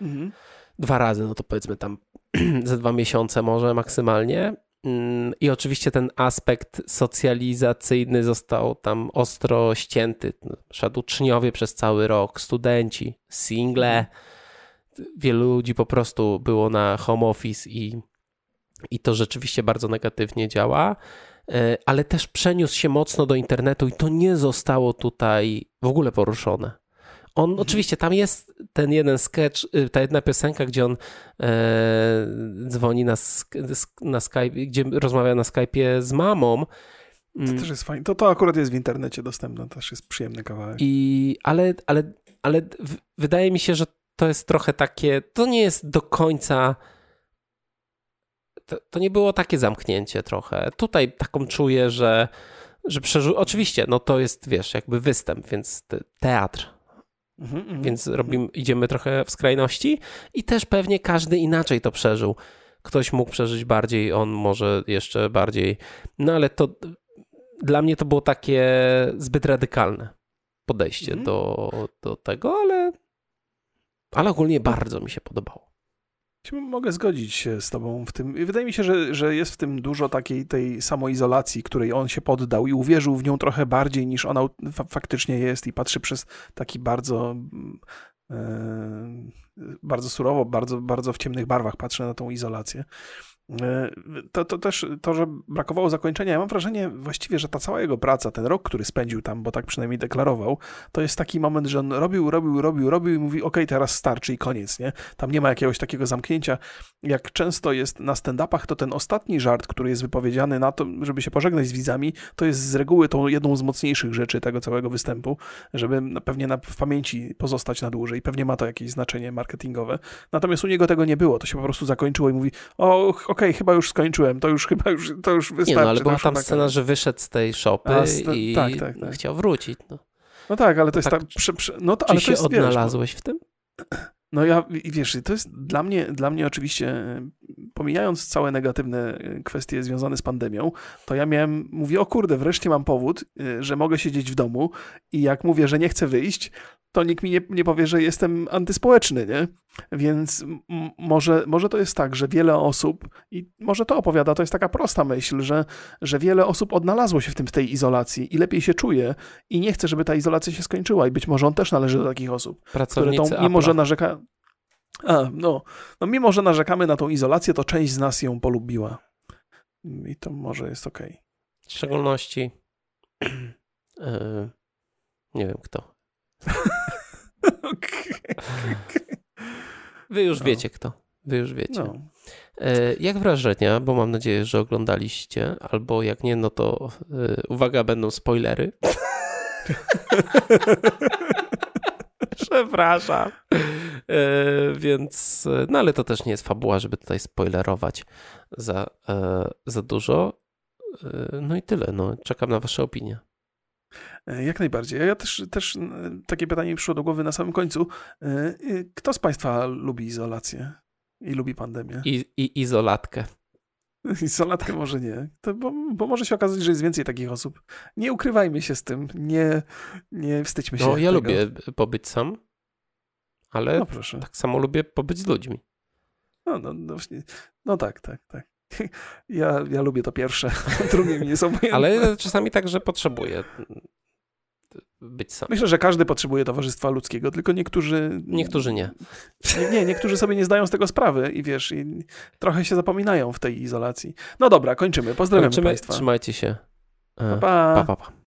Mhm. dwa razy, no to powiedzmy tam ze dwa miesiące może maksymalnie. Mm, I oczywiście ten aspekt socjalizacyjny został tam ostro ścięty. Na przykład uczniowie przez cały rok, studenci, single. Wielu ludzi po prostu było na home office i, i to rzeczywiście bardzo negatywnie działa. E, ale też przeniósł się mocno do internetu i to nie zostało tutaj w ogóle poruszone. On mhm. oczywiście tam jest ten jeden sketch, y, ta jedna piosenka, gdzie on e, dzwoni na, na Skype, gdzie rozmawia na Skype'ie z mamą. To mm. też jest fajne. To, to akurat jest w internecie dostępne, to też jest przyjemny kawałek. I, ale, ale, ale w, wydaje mi się, że to jest trochę takie, to nie jest do końca to, to nie było takie zamknięcie trochę. Tutaj taką czuję, że, że przeżył. Oczywiście, no to jest, wiesz, jakby występ, więc te, teatr. Mhm, mhm, więc robimy, idziemy trochę w skrajności i też pewnie każdy inaczej to przeżył. Ktoś mógł przeżyć bardziej, on może jeszcze bardziej. No ale to dla mnie to było takie zbyt radykalne podejście mhm. do, do tego, ale, ale ogólnie bardzo mi się podobało. Mogę zgodzić się z tobą w tym. Wydaje mi się, że, że jest w tym dużo takiej tej samoizolacji, której on się poddał i uwierzył w nią trochę bardziej niż ona fa faktycznie jest i patrzy przez taki bardzo yy, bardzo surowo, bardzo, bardzo w ciemnych barwach patrzy na tą izolację. E, to, to też to, że brakowało zakończenia. Ja mam wrażenie właściwie, że ta cała jego praca, ten rok, który spędził tam, bo tak przynajmniej deklarował, to jest taki moment, że on robił, robił, robił, robił i mówi, ok, teraz starczy i koniec, nie? Tam nie ma jakiegoś takiego zamknięcia. Jak często jest na stand-upach, to ten ostatni żart, który jest wypowiedziany na to, żeby się pożegnać z widzami, to jest z reguły tą jedną z mocniejszych rzeczy tego całego występu, żeby pewnie na, w pamięci pozostać na dłużej. Pewnie ma to jakieś znaczenie marketingowe. Natomiast u niego tego nie było. To się po prostu zakończyło i mówi, o, ok, okej, okay, chyba już skończyłem, to już chyba już, to już wystarczy. Nie, no, ale była tam scena, że wyszedł z tej szopy i tak, tak, tak. chciał wrócić. No. no tak, ale to jest tak... Prze, no to, ale się jest, odnalazłeś wiesz, w tym? No ja, wiesz, to jest dla mnie, dla mnie oczywiście, pomijając całe negatywne kwestie związane z pandemią, to ja miałem, mówię, o kurde, wreszcie mam powód, y, że mogę siedzieć w domu i jak mówię, że nie chcę wyjść, to nikt mi nie, nie powie, że jestem antyspołeczny, nie? Więc może, może to jest tak, że wiele osób, i może to opowiada, to jest taka prosta myśl, że, że wiele osób odnalazło się w tym w tej izolacji i lepiej się czuje i nie chce, żeby ta izolacja się skończyła i być może on też należy do takich osób, które tą, mimo, że narzeka... A, no, no, mimo, że narzekamy na tą izolację, to część z nas ją polubiła. I to może jest okej. Okay. W szczególności yy, nie wiem kto. Wy już no. wiecie kto. Wy już wiecie. No. E, jak wrażenia, bo mam nadzieję, że oglądaliście, albo jak nie, no to e, uwaga, będą spoilery. Przepraszam. E, więc, no ale to też nie jest fabuła, żeby tutaj spoilerować za, za dużo. No i tyle. No, czekam na Wasze opinie. E, jak najbardziej. Ja też, też takie pytanie mi przyszło do głowy na samym końcu. E, kto z Państwa lubi izolację i lubi pandemię? I, i izolatkę. Izolatkę może nie, to bo, bo, może się okazać, że jest więcej takich osób. Nie ukrywajmy się z tym, nie, nie wstydźmy się. No, ja tego. lubię pobyć sam, ale no, tak samo lubię pobyć z ludźmi. No, no, no, no tak, tak, tak. Ja, ja lubię to pierwsze, drugie mi nie są Ale czasami także potrzebuję być sam. Myślę, że każdy potrzebuje towarzystwa ludzkiego, tylko niektórzy... Niektórzy nie. Nie, niektórzy sobie nie zdają z tego sprawy i wiesz, i trochę się zapominają w tej izolacji. No dobra, kończymy. Pozdrawiam Państwa. Trzymajcie się. Pa, pa. pa, pa, pa.